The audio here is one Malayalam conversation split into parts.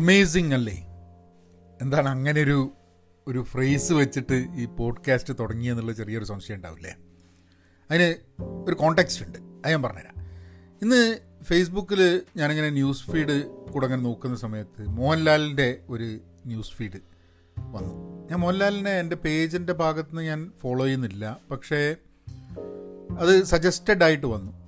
അമേസിങ് അല്ലേ? എന്താണ് അങ്ങനെ ഒരു ഒരു ഫ്രേസ് വെച്ചിട്ട് ഈ പോഡ്കാസ്റ്റ് തുടങ്ങിയെന്നുള്ള ചെറിയൊരു സംശയം ഉണ്ടാവില്ലേ? അതിന് ഒരു കോണ്ടാക്സ്റ്റ് ഉണ്ട്. അത് ഞാൻ പറഞ്ഞുതരാം. ഇന്ന് ഫേസ്ബുക്കിൽ ഞാനിങ്ങനെ ന്യൂസ് ഫീഡ് കൂടെ അങ്ങനെ നോക്കുന്ന സമയത്ത് മോഹൻലാലിന്റെ ഒരു ന്യൂസ് ഫീഡ് വന്നു. ഞാൻ മോഹൻലാലിനെ എന്റെ പേജിന്റെ ഭാഗത്ത് നിന്ന് ഞാൻ ഫോളോ ചെയ്യുന്നില്ല. പക്ഷേ അത് സജസ്റ്റഡ് ആയിട്ട് വന്നു.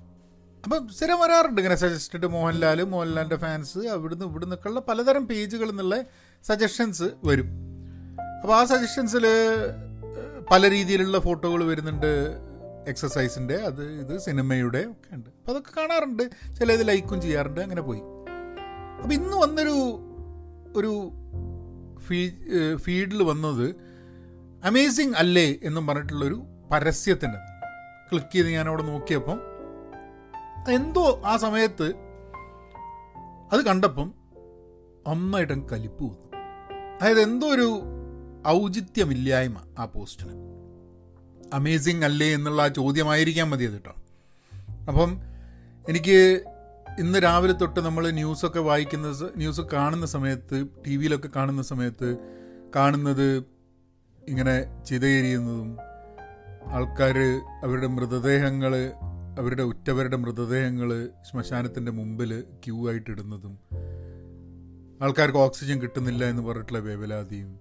അപ്പം സ്ഥിരം വരാറുണ്ട് ഇങ്ങനെ സജസ്റ്റഡ് മോഹൻലാൽ മോഹൻലാലിന്റെ ഫാൻസ് അവിടുന്ന് ഇവിടുന്നൊക്കെ ഉള്ള പലതരം പേജുകളിൽ നിന്നുള്ള സജഷൻസ് വരും. അപ്പോൾ ആ സജഷൻസിൽ പല രീതിയിലുള്ള ഫോട്ടോകൾ വരുന്നുണ്ട് എക്സസൈസിന്റെ അത് ഇത് സിനിമയുടെ ഒക്കെ ഉണ്ട്. അപ്പോൾ അതൊക്കെ കാണാറുണ്ട്. ചിലത് ലൈക്കും ചെയ്യാറുണ്ട്. അങ്ങനെ പോയി. അപ്പോൾ ഇന്ന് വന്നൊരു ഒരു ഫീ ഫീഡിൽ വന്നത് അമേസിങ് അല്ലേ എന്നും പറഞ്ഞിട്ടുള്ളൊരു പരസ്യത്തിന്റെ ക്ലിക്ക് ചെയ്ത് ഞാനവിടെ നോക്കിയപ്പം എന്തോ ആ സമയത്ത് അത് കണ്ടപ്പം അമ്മയുടെ കലിപ്പ് വന്നു. അതായത് എന്തോ ഒരു ഔചിത്യമില്ലായ്മ ആ പോസ്റ്റിന്. അമേസിങ് അല്ലേ എന്നുള്ള ആ ചോദ്യമായിരിക്കാൻ മതി അത് കേട്ടോ. അപ്പം എനിക്ക് ഇന്ന് രാവിലെ തൊട്ട് നമ്മൾ ന്യൂസൊക്കെ വായിക്കുന്ന ന്യൂസ് കാണുന്ന സമയത്ത് ടി വിയിലൊക്കെ കാണുന്ന സമയത്ത് കാണുന്നത് ഇങ്ങനെ ചിതയെരിയുന്നതും ആൾക്കാർ അവരുടെ മൃതദേഹങ്ങൾ അവരുടെ ഉറ്റവരുടെ മൃതദേഹങ്ങൾ ശ്മശാനത്തിന്റെ മുമ്പിൽ ക്യൂ ആയിട്ടിടുന്നതും ആൾക്കാർക്ക് ഓക്സിജൻ കിട്ടുന്നില്ല എന്ന് പറഞ്ഞിട്ടുള്ള വേവലാതിയും.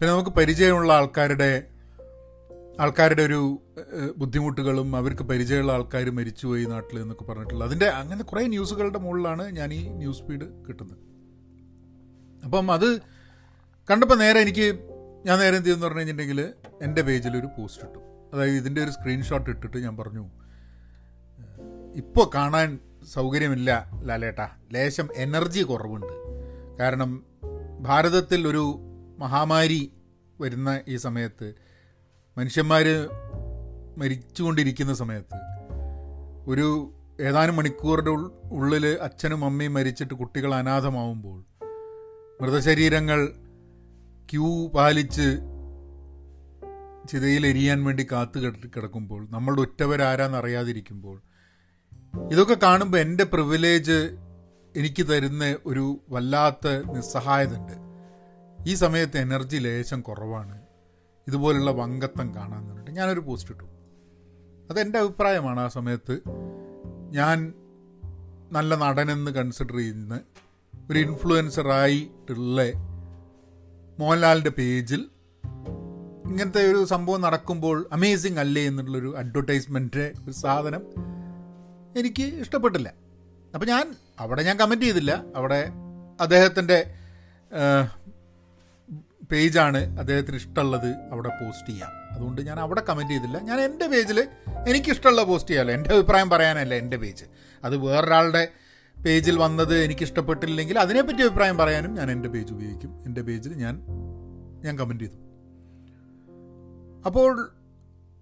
പിന്നെ നമുക്ക് പരിചയമുള്ള ആൾക്കാരുടെ ആൾക്കാരുടെ ഒരു ബുദ്ധിമുട്ടുകളും അവർക്ക് പരിചയമുള്ള ആൾക്കാർ മരിച്ചുപോയി നാട്ടിൽ എന്നൊക്കെ പറഞ്ഞിട്ടുള്ള അതിന്റെ അങ്ങനെ കുറേ ന്യൂസുകളുടെ മുകളിലാണ് ഞാൻ ഈ ന്യൂസ് ഫീഡ് കിട്ടുന്നത്. അപ്പം അത് കണ്ടപ്പോൾ നേരെ എനിക്ക് ഞാൻ നേരെ എന്ത് ചെയ്യുമെന്ന് പറഞ്ഞു കഴിഞ്ഞിട്ടുണ്ടെങ്കിൽ എന്റെ പേജിൽ ഒരു പോസ്റ്റ് ഇട്ടു. അതായത് ഇതിന്റെ ഒരു സ്ക്രീൻഷോട്ട് ഇട്ടിട്ട് ഞാൻ പറഞ്ഞു ഇപ്പോൾ കാണാൻ സൗകര്യമില്ല ലാലേട്ട. ലേശം എനർജി കുറവുണ്ട്. കാരണം ഭാരതത്തിൽ ഒരു മഹാമാരി വരുന്ന ഈ സമയത്ത് മനുഷ്യന്മാർ മരിച്ചുകൊണ്ടിരിക്കുന്ന സമയത്ത് ഒരു ഏതാനും മണിക്കൂറുടെ ഉള്ളിൽ അച്ഛനും അമ്മയും മരിച്ചിട്ട് കുട്ടികൾ അനാഥമാവുമ്പോൾ മൃതശരീരങ്ങൾ ക്യൂ പാലിച്ച് ചിതയിലെരിയാൻ വേണ്ടി കാത്തു കിട- കിടക്കുമ്പോൾ നമ്മളുടെ ഉറ്റവരാരാന്നറിയാതിരിക്കുമ്പോൾ ഇതൊക്കെ കാണുമ്പോൾ എന്റെ പ്രിവിലേജ് എനിക്ക് തരുന്ന ഒരു വല്ലാത്ത നിസ്സഹായത ഉണ്ട് ഈ സമയത്ത് എനർജി ലേശം കുറവാണ്. ഇതുപോലുള്ള വങ്കത്വം കാണാൻ പറഞ്ഞിട്ട് ഞാനൊരു പോസ്റ്റ് ഇട്ടു. അതെന്റെ അഭിപ്രായമാണ് ആ സമയത്ത്. ഞാൻ നല്ല നടനെന്ന് കൺസിഡർ ചെയ്യുന്ന ഒരു ഇൻഫ്ലുവൻസറായിട്ടുള്ള മോഹൻലാലിന്റെ പേജിൽ ഇങ്ങനത്തെ ഒരു സംഭവം നടക്കുമ്പോൾ അമേസിങ് അല്ലേ എന്നുള്ളൊരു അഡ്വർടൈസ്മെന്റ് ഒരു സാധനം എനിക്ക് ഇഷ്ടപ്പെട്ടില്ല. അപ്പോൾ ഞാൻ അവിടെ ഞാൻ കമന്റ് ചെയ്തില്ല. അവിടെ അദ്ദേഹത്തിന്റെ പേജാണ് അദ്ദേഹത്തിന് ഇഷ്ടമുള്ളത് അവിടെ പോസ്റ്റ് ചെയ്യാം. അതുകൊണ്ട് ഞാൻ അവിടെ കമന്റ് ചെയ്തില്ല. ഞാൻ എന്റെ പേജിൽ എനിക്കിഷ്ടമുള്ള പോസ്റ്റ് ചെയ്യാമല്ലോ എന്റെ അഭിപ്രായം പറയാനല്ല എന്റെ പേജ്. അത് വേറൊരാളുടെ പേജിൽ വന്നത് എനിക്ക് ഇഷ്ടപ്പെട്ടില്ലെങ്കിൽ അതിനെപ്പറ്റി അഭിപ്രായം പറയാനും ഞാൻ എന്റെ പേജ് ഉപയോഗിക്കും. എന്റെ പേജിൽ ഞാൻ ഞാൻ കമന്റ് ചെയ്തു. അപ്പോൾ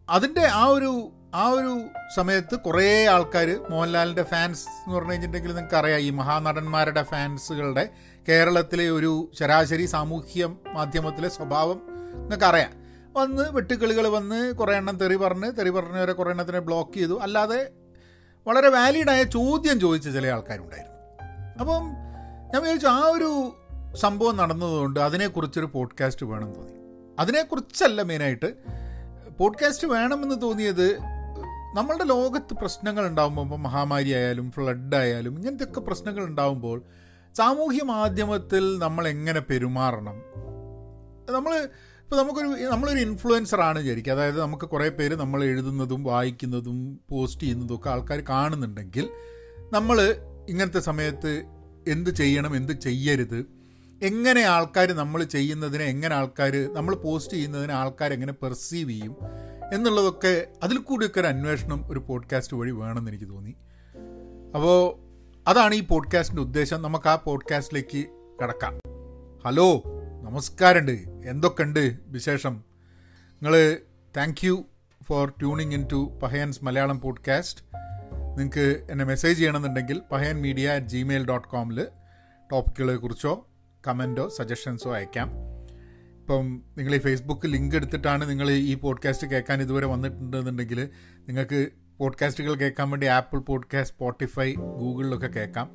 അതിന്റെ ആ ഒരു ആ ഒരു സമയത്ത് കുറേ ആൾക്കാർ മോഹൻലാലിന്റെ ഫാൻസ് എന്ന് പറഞ്ഞു കഴിഞ്ഞിട്ടുണ്ടെങ്കിൽ നിങ്ങൾക്ക് അറിയാം ഈ മഹാനടന്മാരുടെ ഫാൻസുകളുടെ കേരളത്തിലെ ഒരു ശരാശരി സാമൂഹ്യ മാധ്യമത്തിലെ സ്വഭാവം നിങ്ങൾക്കറിയാം വന്ന് വെട്ടുക്കിളികൾ വന്ന് കുറേ എണ്ണം തെറി പറഞ്ഞ് തെറി പറഞ്ഞവരെ കുറേ എണ്ണത്തിനെ ബ്ലോക്ക് ചെയ്തു. അല്ലാതെ വളരെ വാലിഡായ ചോദ്യം ചോദിച്ച ചില ആൾക്കാരുണ്ടായിരുന്നു. അപ്പം ഞാൻ വിചാരിച്ചു ആ ഒരു സംഭവം നടന്നതുകൊണ്ട് അതിനെക്കുറിച്ചൊരു പോഡ്കാസ്റ്റ് വേണം തോന്നി. അതിനെക്കുറിച്ചല്ല മെയിനായിട്ട് പോഡ്കാസ്റ്റ് വേണമെന്ന് തോന്നിയത് നമ്മളുടെ ലോകത്ത് പ്രശ്നങ്ങൾ ഉണ്ടാകുമ്പോൾ ഇപ്പോൾ മഹാമാരി ആയാലും ഫ്ലഡ് ആയാലും ഇങ്ങനത്തെയൊക്കെ പ്രശ്നങ്ങൾ ഉണ്ടാകുമ്പോൾ സാമൂഹ്യ മാധ്യമത്തിൽ നമ്മൾ എങ്ങനെ പെരുമാറണം? നമ്മൾ ഇപ്പോൾ നമുക്കൊരു നമ്മളൊരു ഇൻഫ്ലുവൻസർ ആണ് വിചാരിക്കുക. അതായത് നമുക്ക് കുറേ പേര് നമ്മൾ എഴുതുന്നതും വായിക്കുന്നതും പോസ്റ്റ് ചെയ്യുന്നതും ഒക്കെ ആൾക്കാർ കാണുന്നുണ്ടെങ്കിൽ നമ്മൾ ഇങ്ങനത്തെ സമയത്ത് എന്ത് ചെയ്യണം എന്ത് ചെയ്യരുത് എങ്ങനെ ആൾക്കാർ നമ്മൾ ചെയ്യുന്നതിനെ എങ്ങനെ ആൾക്കാർ നമ്മൾ പോസ്റ്റ് ചെയ്യുന്നതിനെ ആൾക്കാർ എങ്ങനെ പെർസീവ് ചെയ്യും എന്നുള്ളതൊക്കെ അതിൽ കൂടിയൊക്കെ ഒരു അന്വേഷണം ഒരു പോഡ്കാസ്റ്റ് വഴി വേണമെന്ന് എനിക്ക് തോന്നി. അപ്പോൾ അതാണ് ഈ പോഡ്കാസ്റ്റിന്റെ ഉദ്ദേശം. നമുക്ക് ആ പോഡ്കാസ്റ്റിലേക്ക് കിടക്കാം. ഹലോ നമസ്കാരമുണ്ട്. എന്തൊക്കെയുണ്ട് വിശേഷം? നിങ്ങൾ thank you for tuning in to Pahayans Malayalam podcast നിങ്ങൾക്ക് എന്നെ മെസ്സേജ് ചെയ്യണമെന്നുണ്ടെങ്കിൽ Pahayan media at Gmail dot കോമിൽ ടോപ്പിക്കുകളെ കുറിച്ചോ കമന്റോ സജഷൻസോ അയക്കാം. ഇപ്പം നിങ്ങൾ ഈ ഫേസ്ബുക്ക് ലിങ്ക് എടുത്തിട്ടാണ് നിങ്ങൾ ഈ പോഡ്കാസ്റ്റ് കേൾക്കാൻ ഇതുവരെ വന്നിട്ടുണ്ടെന്നുണ്ടെങ്കിൽ നിങ്ങൾക്ക് പോഡ്കാസ്റ്റുകൾ കേൾക്കാൻ വേണ്ടി ആപ്പിൾ പോഡ്കാസ്റ്റ് സ്പോട്ടിഫൈ ഗൂഗിളിലൊക്കെ കേൾക്കാം.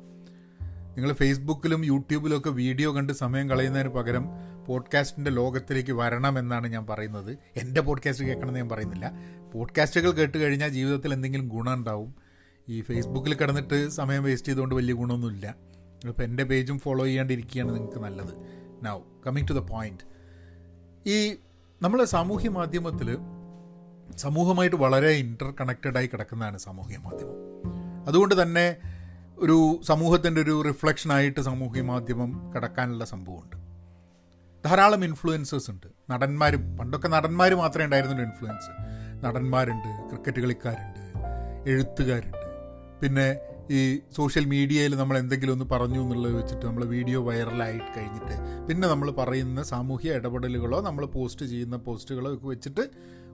നിങ്ങൾ ഫേസ്ബുക്കിലും യൂട്യൂബിലും ഒക്കെ വീഡിയോ കണ്ട് സമയം കളയുന്നതിന് പകരം പോഡ്കാസ്റ്റിന്റെ ലോകത്തിലേക്ക് വരണമെന്നാണ് ഞാൻ പറയുന്നത്. എന്റെ പോഡ്കാസ്റ്റ് കേൾക്കണമെന്ന് ഞാൻ പറയുന്നില്ല. പോഡ്കാസ്റ്റുകൾ കേട്ട് കഴിഞ്ഞാൽ ജീവിതത്തിൽ എന്തെങ്കിലും ഗുണം ഉണ്ടാവും. ഈ ഫേസ്ബുക്കിൽ കിടന്നിട്ട് സമയം വേസ്റ്റ് ചെയ്തുകൊണ്ട് വലിയ ഗുണമൊന്നുമില്ല. ഇപ്പോൾ എന്റെ പേജും ഫോളോ ചെയ്യാണ്ടിരിക്കുകയാണ് നിങ്ങൾക്ക് നല്ലത്. Now coming to the point ഈ നമ്മളെ സാമൂഹ്യ മാധ്യമത്തിൽ സമൂഹമായിട്ട് വളരെ ഇന്റർ കണക്റ്റഡായി കിടക്കുന്നതാണ് സാമൂഹ്യ മാധ്യമം. അതുകൊണ്ട് തന്നെ ഒരു സമൂഹത്തിന്റെ ഒരു റിഫ്ലക്ഷനായിട്ട് സാമൂഹ്യ മാധ്യമം കിടക്കാനുള്ള സംഭവമുണ്ട്. ധാരാളം ഇൻഫ്ലുവൻസേഴ്സ് ഉണ്ട്. നടന്മാരും പണ്ടൊക്കെ നടന്മാർ മാത്രമേ ഉണ്ടായിരുന്നുള്ളൂ ഇൻഫ്ലുവൻസ് നടന്മാരുണ്ട് ക്രിക്കറ്റ് കളിക്കാരുണ്ട് എഴുത്തുകാരുണ്ട്. പിന്നെ ഈ സോഷ്യൽ മീഡിയയിൽ നമ്മൾ എന്തെങ്കിലും ഒന്ന് പറഞ്ഞു എന്നുള്ളത് വെച്ചിട്ട് നമ്മൾ വീഡിയോ വൈറലായി കഴിഞ്ഞിട്ട് പിന്നെ നമ്മൾ പറയുന്ന സാമൂഹ്യ ഇടപെടലുകളോ നമ്മൾ പോസ്റ്റ് ചെയ്യുന്ന പോസ്റ്റുകളോ ഒക്കെ വെച്ചിട്ട്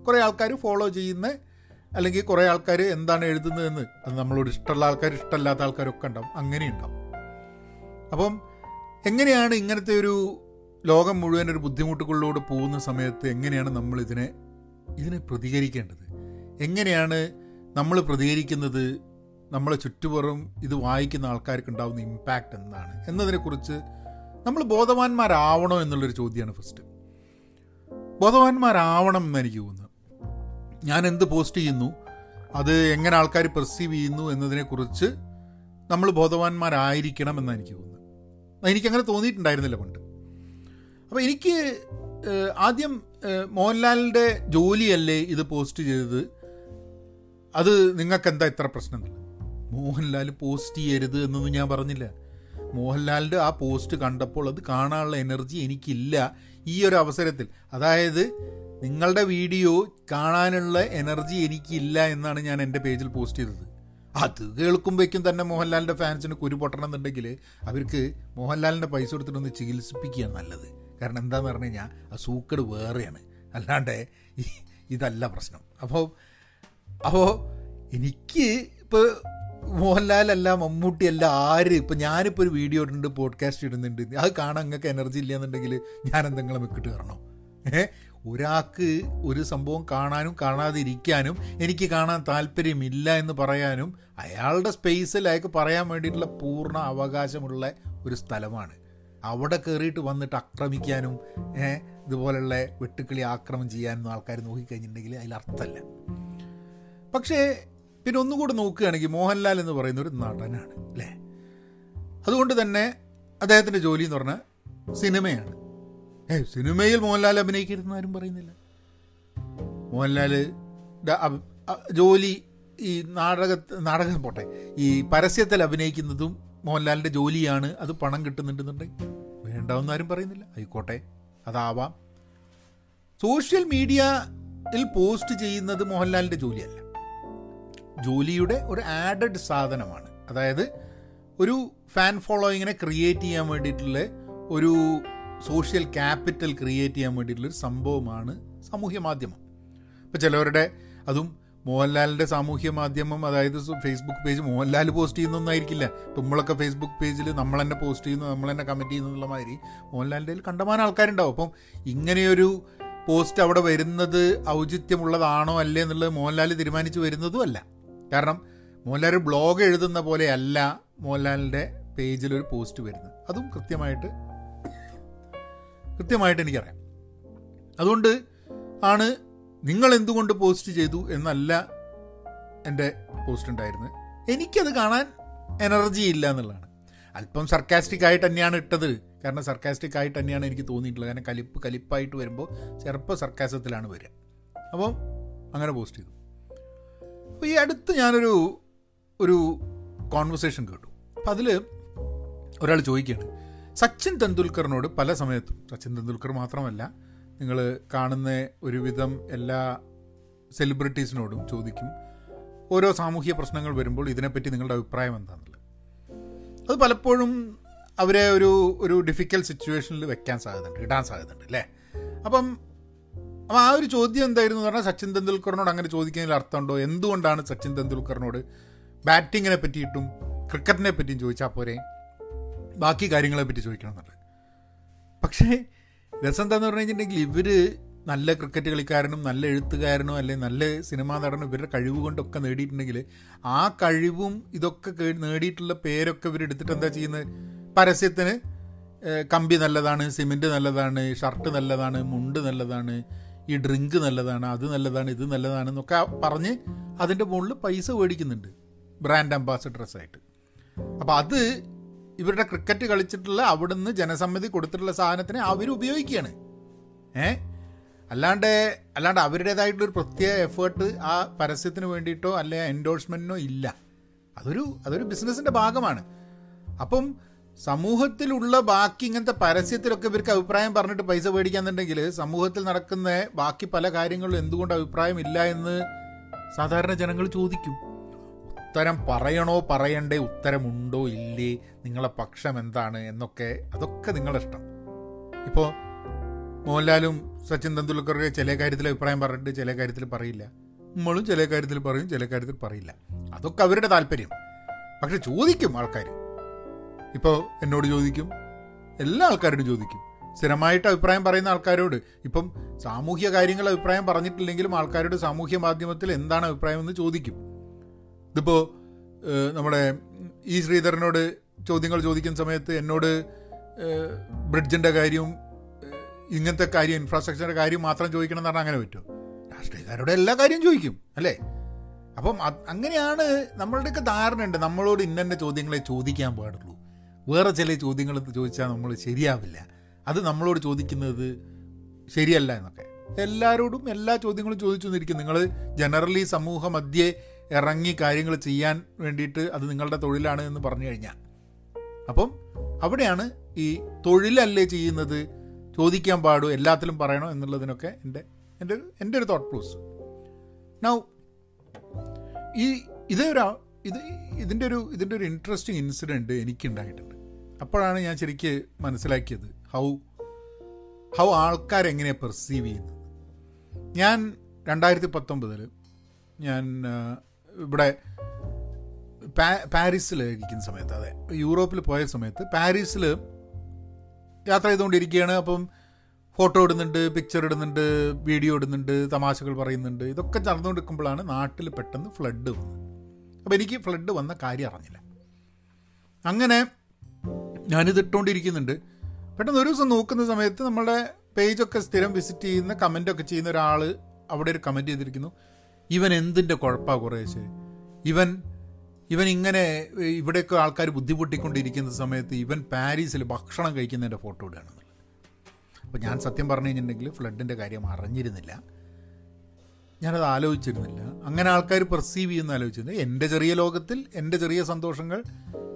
കുറേ ആൾക്കാർ ഫോളോ ചെയ്യുന്ന അല്ലെങ്കിൽ കുറേ ആൾക്കാർ എന്താണ് എഴുതുന്നതെന്ന് അത് നമ്മളോട് ഇഷ്ടമുള്ള ആൾക്കാർ ഇഷ്ടമല്ലാത്ത ആൾക്കാരൊക്കെ ഉണ്ടാവും. അങ്ങനെ ഉണ്ടാവും. അപ്പം എങ്ങനെയാണ് ഇങ്ങനത്തെ ഒരു ലോകം മുഴുവൻ ഒരു ബുദ്ധിമുട്ടുകളിലൂടെ പോകുന്ന സമയത്ത് എങ്ങനെയാണ് നമ്മൾ ഇതിനെ ഇതിനെ പ്രതികരിക്കേണ്ടത്? എങ്ങനെയാണ് നമ്മൾ പ്രതികരിക്കുന്നത് നമ്മളെ ചുറ്റുപുറം ഇത് വായിക്കുന്ന ആൾക്കാർക്ക് ഉണ്ടാകുന്ന ഇമ്പാക്റ്റ് എന്താണ്? എന്നതിനെക്കുറിച്ച് നമ്മൾ ബോധവാന്മാരാവണോ എന്നുള്ളൊരു ചോദ്യമാണ് ഫസ്റ്റ് ബോധവാന്മാരാവണം എന്ന് എനിക്ക് തോന്നുന്നത് ഞാൻ എന്ത് പോസ്റ്റ് ചെയ്യുന്നു? അത് എങ്ങനെ ആൾക്കാർ പെർസീവ് ചെയ്യുന്നു എന്നതിനെക്കുറിച്ച് നമ്മൾ ബോധവാന്മാരായിരിക്കണം എന്നാണ് എനിക്ക് തോന്നുന്നത്. എനിക്കങ്ങനെ തോന്നിയിട്ടുണ്ടായിരുന്നില്ല പണ്ട്. അപ്പോൾ എനിക്ക് ആദ്യം മോഹൻലാലിന്റെ ജോലിയല്ലേ ഇത് പോസ്റ്റ് ചെയ്തത്? അത് നിങ്ങൾക്ക് എന്താ ഇത്ര പ്രശ്നം? മോഹൻലാൽ പോസ്റ്റ് ചെയ്യരുത് എന്നൊന്നും ഞാൻ പറഞ്ഞില്ല. മോഹൻലാലിന്റെ ആ പോസ്റ്റ് കണ്ടപ്പോൾ അത് കാണാനുള്ള എനർജി എനിക്കില്ല ഈ ഒരു അവസരത്തിൽ. അതായത് നിങ്ങളുടെ വീഡിയോ കാണാനുള്ള എനർജി എനിക്കില്ല എന്നാണ് ഞാൻ എന്റെ പേജിൽ പോസ്റ്റ് ചെയ്തത്. അത് കേൾക്കുമ്പോഴേക്കും തന്നെ മോഹൻലാലിന്റെ ഫാൻസിന് കുരു പൊട്ടണം എന്നുണ്ടെങ്കിൽ അവർക്ക് മോഹൻലാലിന്റെ പൈസ കൊടുത്തിട്ടൊന്ന് ചികിത്സിപ്പിക്കുക നല്ലത്. കാരണം എന്താന്ന് പറഞ്ഞു കഴിഞ്ഞാൽ ആ സൂക്കട് വേറെയാണ്. അല്ലാണ്ട് ഇതല്ല പ്രശ്നം. അപ്പോൾ അപ്പോൾ എനിക്ക് ഇപ്പോൾ മോഹൻലാലല്ല മമ്മൂട്ടിയല്ല ആര്? ഇപ്പം ഞാനിപ്പോൾ ഒരു വീഡിയോ ഇടുന്നുണ്ട് പോഡ്കാസ്റ്റ് ഇടുന്നുണ്ട്. അത് കാണാൻ നിങ്ങൾക്ക് എനർജി ഇല്ല എന്നുണ്ടെങ്കിൽ ഞാൻ എന്തെങ്കിലും വെക്കിട്ട് കയറണം ഏ? ഒരാൾക്ക് ഒരു സംഭവം കാണാനും കാണാതിരിക്കാനും എനിക്ക് കാണാൻ താല്പര്യമില്ല എന്ന് പറയാനും അയാളുടെ സ്പേസിൽ അയാൾക്ക് പറയാൻ വേണ്ടിയിട്ടുള്ള പൂർണ അവകാശമുള്ള ഒരു സ്ഥലമാണ്. അവിടെ കയറിയിട്ട് വന്നിട്ട് ആക്രമിക്കാനും ഇതുപോലുള്ള വെട്ടുക്കിളി ആക്രമം ചെയ്യാനും ആൾക്കാർ നോക്കിക്കഴിഞ്ഞിട്ടുണ്ടെങ്കിൽ അതിൽ പക്ഷേ പിന്നെ ഒന്നുകൂടെ നോക്കുകയാണെങ്കിൽ മോഹൻലാൽ എന്ന് പറയുന്ന ഒരു നടനാണ് അല്ലേ? അതുകൊണ്ട് തന്നെ അദ്ദേഹത്തിന്റെ ജോലി എന്ന് പറഞ്ഞാൽ സിനിമയാണ്. ഏ സിനിമയിൽ മോഹൻലാൽ അഭിനയിക്കരുതെന്ന് ആരും പറയുന്നില്ല. മോഹൻലാൽ ജോലി ഈ നാടക നാടകം പോട്ടെ ഈ പരസ്യത്തിൽ അഭിനയിക്കുന്നതും മോഹൻലാലിന്റെ ജോലിയാണ് അത് പണം കിട്ടുന്നുണ്ടെന്നുണ്ടെങ്കിൽ വേണ്ടാവെന്ന് ആരും പറയുന്നില്ല. ആയിക്കോട്ടെ അതാവാം. സോഷ്യൽ മീഡിയയിൽ പോസ്റ്റ് ചെയ്യുന്നത് മോഹൻലാലിന്റെ ജോലിയല്ല. ജോലിയുടെ ഒരു ആഡഡ് സാധനമാണ്. അതായത് ഒരു ഫാൻ ഫോളോയിങ്ങിനെ ക്രിയേറ്റ് ചെയ്യാൻ വേണ്ടിയിട്ടുള്ള ഒരു സോഷ്യൽ ക്യാപിറ്റൽ ക്രിയേറ്റ് ചെയ്യാൻ വേണ്ടിയിട്ടുള്ളൊരു സംഭവമാണ് സാമൂഹ്യ മാധ്യമം. ഇപ്പോൾ ചിലവരുടെ അതും മോഹൻലാലിന്റെ സാമൂഹ്യ മാധ്യമം അതായത് ഫേസ്ബുക്ക് പേജ് മോഹൻലാൽ പോസ്റ്റ് ചെയ്യുന്നൊന്നായിരിക്കില്ല. നമ്മളൊക്കെ ഫേസ്ബുക്ക് പേജിൽ നമ്മൾ തന്നെ പോസ്റ്റ് ചെയ്യുന്നു നമ്മൾ തന്നെ കമന്റ് ചെയ്യുന്നു എന്നുള്ള മാതിരി മോഹൻലാലിന്റെ കണ്ടമാനം ആൾക്കാരുണ്ടാവും. അപ്പം ഇങ്ങനെയൊരു പോസ്റ്റ് അവിടെ വരുന്നത് ഔചിത്യമുള്ളതാണോ അല്ലേ എന്നുള്ളത് മോഹൻലാൽ തീരുമാനിച്ച് വരുന്നതും അല്ല. കാരണം മോഹൻലാൽ ഒരു ബ്ലോഗ് എഴുതുന്ന പോലെയല്ല മോഹൻലാലിന്റെ പേജിൽ ഒരു പോസ്റ്റ് വരുന്നത്. അതും കൃത്യമായിട്ട് കൃത്യമായിട്ട് എനിക്കറിയാം. അതുകൊണ്ട് ആണ് നിങ്ങൾ എന്തുകൊണ്ട് പോസ്റ്റ് ചെയ്തു എന്നല്ല എന്റെ പോസ്റ്റ് ഉണ്ടായിരുന്നത്. എനിക്കത് കാണാൻ എനർജി ഇല്ല എന്നുള്ളതാണ്. അല്പം സർക്കാസ്റ്റിക് ആയിട്ട് തന്നെയാണ് ഇട്ടത്. കാരണം സർക്കാസ്റ്റിക് ആയിട്ട് തന്നെയാണ് എനിക്ക് തോന്നിയിട്ടുള്ളത്. കാരണം കലിപ്പ് കലിപ്പായിട്ട് വരുമ്പോൾ ചെറുപ്പം സർക്കാസത്തിലാണ് വരിക. അപ്പം അങ്ങനെ പോസ്റ്റ് ചെയ്തു. അപ്പോൾ ഈ അടുത്ത് ഞാനൊരു ഒരു കോൺവെർസേഷൻ കേട്ടു. അപ്പം അതിൽ ഒരാൾ ചോദിക്കുകയാണ് സച്ചിൻ തെണ്ടുൽക്കറിനോട് പല സമയത്തും സച്ചിൻ തെണ്ടുൽക്കർ മാത്രമല്ല നിങ്ങൾ കാണുന്ന ഒരുവിധം എല്ലാ സെലിബ്രിറ്റീസിനോടും ചോദിക്കും ഓരോ സാമൂഹ്യ പ്രശ്നങ്ങൾ വരുമ്പോൾ ഇതിനെപ്പറ്റി നിങ്ങളുടെ അഭിപ്രായം എന്താണെന്നുള്ളത്. അത് പലപ്പോഴും അവരെ ഒരു ഒരു ഡിഫിക്കൽട്ട് സിറ്റുവേഷനിൽ വെക്കാൻ സാധ്യതയുണ്ട് ഇടാൻ സാധ്യതയുണ്ട് അല്ലേ? അപ്പം അപ്പം ആ ഒരു ചോദ്യം എന്തായിരുന്നു പറഞ്ഞാൽ സച്ചിൻ തെണ്ടുൽക്കറിനോട് അങ്ങനെ ചോദിക്കുന്നതിൽ അർത്ഥമുണ്ടോ? എന്തുകൊണ്ടാണ് സച്ചിൻ തെണ്ടുൽക്കറിനോട് ബാറ്റിങ്ങിനെ പറ്റിയിട്ടും ക്രിക്കറ്റിനെ പറ്റിയും ചോദിച്ചാൽ പോരെ? ബാക്കി കാര്യങ്ങളെ പറ്റി ചോദിക്കണം എന്നുള്ളത്. പക്ഷേ രസം എന്താന്ന് പറഞ്ഞു കഴിഞ്ഞിട്ടുണ്ടെങ്കിൽ ഇവർ നല്ല ക്രിക്കറ്റ് കളിക്കാരനും നല്ല എഴുത്തുകാരനും അല്ലെങ്കിൽ നല്ല സിനിമാ നടനും ഇവരുടെ കഴിവ് കൊണ്ടൊക്കെ നേടിയിട്ടുണ്ടെങ്കിൽ ആ കഴിവും ഇതൊക്കെ നേടിയിട്ടുള്ള പേരൊക്കെ ഇവരെടുത്തിട്ട് എന്താ ചെയ്യുന്നത്? പരസ്യത്തിന് കമ്പി നല്ലതാണ് സിമെന്റ് നല്ലതാണ് ഷർട്ട് നല്ലതാണ് മുണ്ട് നല്ലതാണ് ഈ ഡ്രിങ്ക് നല്ലതാണ് അത് നല്ലതാണ് ഇത് നല്ലതാണ് എന്നൊക്കെ പറഞ്ഞ് അതിന്റെ മുകളിൽ പൈസ മേടിക്കുന്നുണ്ട്. ബ്രാൻഡ് അംബാസഡർസായിട്ട് അപ്പോൾ അത് ഇവരുടെ ക്രിക്കറ്റ് കളിച്ചിട്ടുള്ള അവിടുന്ന് ജനസമ്മതി കൊടുത്തിട്ടുള്ള സാധനത്തിനെ അവർ ഉപയോഗിക്കുകയാണ്. ഏ? അല്ലാണ്ട് അല്ലാണ്ട് അവരുടേതായിട്ടുള്ളൊരു പ്രത്യേക എഫേർട്ട് ആ പരസ്യത്തിന് വേണ്ടിയിട്ടോ അല്ലെ എൻഡോഴ്സ്മെന്റിനോ ഇല്ല. അതൊരു അതൊരു ബിസിനസ്സിന്റെ ഭാഗമാണ്. അപ്പം സമൂഹത്തിലുള്ള ബാക്കി ഇങ്ങനത്തെ പരസ്യത്തിലൊക്കെ ഇവർക്ക് അഭിപ്രായം പറഞ്ഞിട്ട് പൈസ മേടിക്കാന്നുണ്ടെങ്കിൽ സമൂഹത്തിൽ നടക്കുന്ന ബാക്കി പല കാര്യങ്ങളിലും എന്തുകൊണ്ട് അഭിപ്രായമില്ല എന്ന് സാധാരണ ജനങ്ങൾ ചോദിക്കും. ഉത്തരം പറയണോ പറയണ്ടേ ഉത്തരമുണ്ടോ ഇല്ലേ നിങ്ങളെ പക്ഷം എന്താണ് എന്നൊക്കെ അതൊക്കെ നിങ്ങളുടെ ഇഷ്ടം. ഇപ്പോൾ മോഹൻലാലും സച്ചിൻ തെന്തുൽക്കറൊക്കെ ചില കാര്യത്തിൽ അഭിപ്രായം പറഞ്ഞിട്ട് ചില കാര്യത്തിൽ പറയില്ല. നമ്മളും ചില കാര്യത്തിൽ പറയും ചില കാര്യത്തിൽ പറയില്ല. അതൊക്കെ അവരുടെ താല്പര്യം. പക്ഷെ ചോദിക്കും ആൾക്കാർ ഇപ്പോൾ എന്നോട് ചോദിക്കും? എല്ലാ ആൾക്കാരോടും ചോദിക്കും. സ്ഥിരമായിട്ട് അഭിപ്രായം പറയുന്ന ആൾക്കാരോട്. ഇപ്പം സാമൂഹ്യ കാര്യങ്ങൾ അഭിപ്രായം പറഞ്ഞിട്ടില്ലെങ്കിലും ആൾക്കാരോട് സാമൂഹ്യ മാധ്യമത്തിൽ എന്താണ് അഭിപ്രായം എന്ന് ചോദിക്കും. ഇതിപ്പോൾ നമ്മുടെ ഈ ശ്രീധരനോട് ചോദ്യങ്ങൾ ചോദിക്കുന്ന സമയത്ത് എന്നോട് ബ്രിഡ്ജിന്റെ കാര്യവും ഇങ്ങനത്തെ കാര്യം ഇൻഫ്രാസ്ട്രക്ചറിന്റെ കാര്യം മാത്രം ചോദിക്കണം എന്ന് പറഞ്ഞാൽ അങ്ങനെ പറ്റുമോ രാഷ്ട്രീയക്കാരോട് എല്ലാ കാര്യവും ചോദിക്കും അല്ലേ? അപ്പം അങ്ങനെയാണ് നമ്മളുടെയൊക്കെ ധാരണയുണ്ട്. നമ്മളോട് ഇന്നെ ചോദ്യങ്ങളെ ചോദിക്കാൻ പാടുള്ളൂ. വേറെ ചില ചോദ്യങ്ങൾ ചോദിച്ചാൽ നമ്മൾ ശരിയാവില്ല. അത് നമ്മളോട് ചോദിക്കുന്നത് ശരിയല്ല എന്നൊക്കെ. എല്ലാവരോടും എല്ലാ ചോദ്യങ്ങളും ചോദിച്ചു നിന്നിരിക്കും നിങ്ങൾ ജനറലി സമൂഹ മധ്യേ ഇറങ്ങി കാര്യങ്ങൾ ചെയ്യാൻ വേണ്ടിയിട്ട് അത് നിങ്ങളുടെ തൊഴിലാണ് എന്ന് പറഞ്ഞു കഴിഞ്ഞാൽ. അപ്പം അവിടെയാണ് ഈ തൊഴിലല്ലേ ചെയ്യുന്നത്? ചോദിക്കാൻ പാടും എല്ലാത്തിലും പറയണോ എന്നുള്ളതിനൊക്കെ എന്റെ എന്റെ എന്റെ ഒരു തോട്ട് പ്ലൂസ് നൗ ഈ ഇതേ ഒരു ഇത് ഇതിന്റെ ഒരു ഇതിന്റെ ഒരു ഇൻട്രസ്റ്റിംഗ് ഇൻസിഡന്റ് എനിക്കുണ്ടായിട്ടുണ്ട്. അപ്പോഴാണ് ഞാൻ ശരിക്ക് മനസ്സിലാക്കിയത് ഹൗ ഹൗ ആൾക്കാരെങ്ങനെ പെർസീവ് ചെയ്യുന്നത്. ഞാൻ രണ്ടായിരത്തി പത്തൊമ്പതിൽ ഞാൻ ഇവിടെ പാ പാരീസിൽ ഇരിക്കുന്ന സമയത്ത് അതെ യൂറോപ്പിൽ പോയ സമയത്ത് പാരീസിൽ യാത്ര ചെയ്തുകൊണ്ടിരിക്കുകയാണ്. അപ്പം ഫോട്ടോ ഇടുന്നുണ്ട് പിക്ചർ ഇടുന്നുണ്ട് വീഡിയോ ഇടുന്നുണ്ട് തമാശകൾ പറയുന്നുണ്ട്. ഇതൊക്കെ നടന്നുകൊണ്ടിരിക്കുമ്പോഴാണ് നാട്ടിൽ പെട്ടെന്ന് ഫ്ലഡ് വന്നത്. അപ്പോൾ എനിക്ക് ഫ്ലഡ് വന്ന കാര്യം അറിഞ്ഞില്ല. അങ്ങനെ ഞാനിത് ഇട്ടുകൊണ്ടിരിക്കുന്നുണ്ട് പെട്ടെന്ന് ഒരു ദിവസം നോക്കുന്ന സമയത്ത് നമ്മളുടെ പേജൊക്കെ സ്ഥിരം വിസിറ്റ് ചെയ്യുന്ന കമന്റൊക്കെ ചെയ്യുന്ന ഒരാൾ അവിടെ ഒരു കമന്റ് ചെയ്തിരിക്കുന്നു. ഇവൻ എന്തിന്റെ കുഴപ്പമാണ് കുറേശ്ശെ? ഇവൻ ഇവൻ ഇങ്ങനെ ഇവിടെയൊക്കെ ആൾക്കാർ ബുദ്ധിമുട്ടിക്കൊണ്ടിരിക്കുന്ന സമയത്ത് ഇവൻ പാരീസിൽ ഭക്ഷണം കഴിക്കുന്നതിന്റെ ഫോട്ടോ ഇടുകയാണെന്നുള്ളത് അപ്പോൾ ഞാൻ സത്യം പറഞ്ഞു കഴിഞ്ഞിട്ടുണ്ടെങ്കിൽ ഫ്ലഡിന്റെ കാര്യം അറിഞ്ഞിരുന്നില്ല. ഞാനത് ആലോചിച്ചിരുന്നില്ല. അങ്ങനെ ആൾക്കാർ പെർസീവ് ചെയ്യുന്ന ആലോചിച്ചിരുന്നില്ല എന്റെ ചെറിയ ലോകത്തിൽ എന്റെ ചെറിയ സന്തോഷങ്ങൾ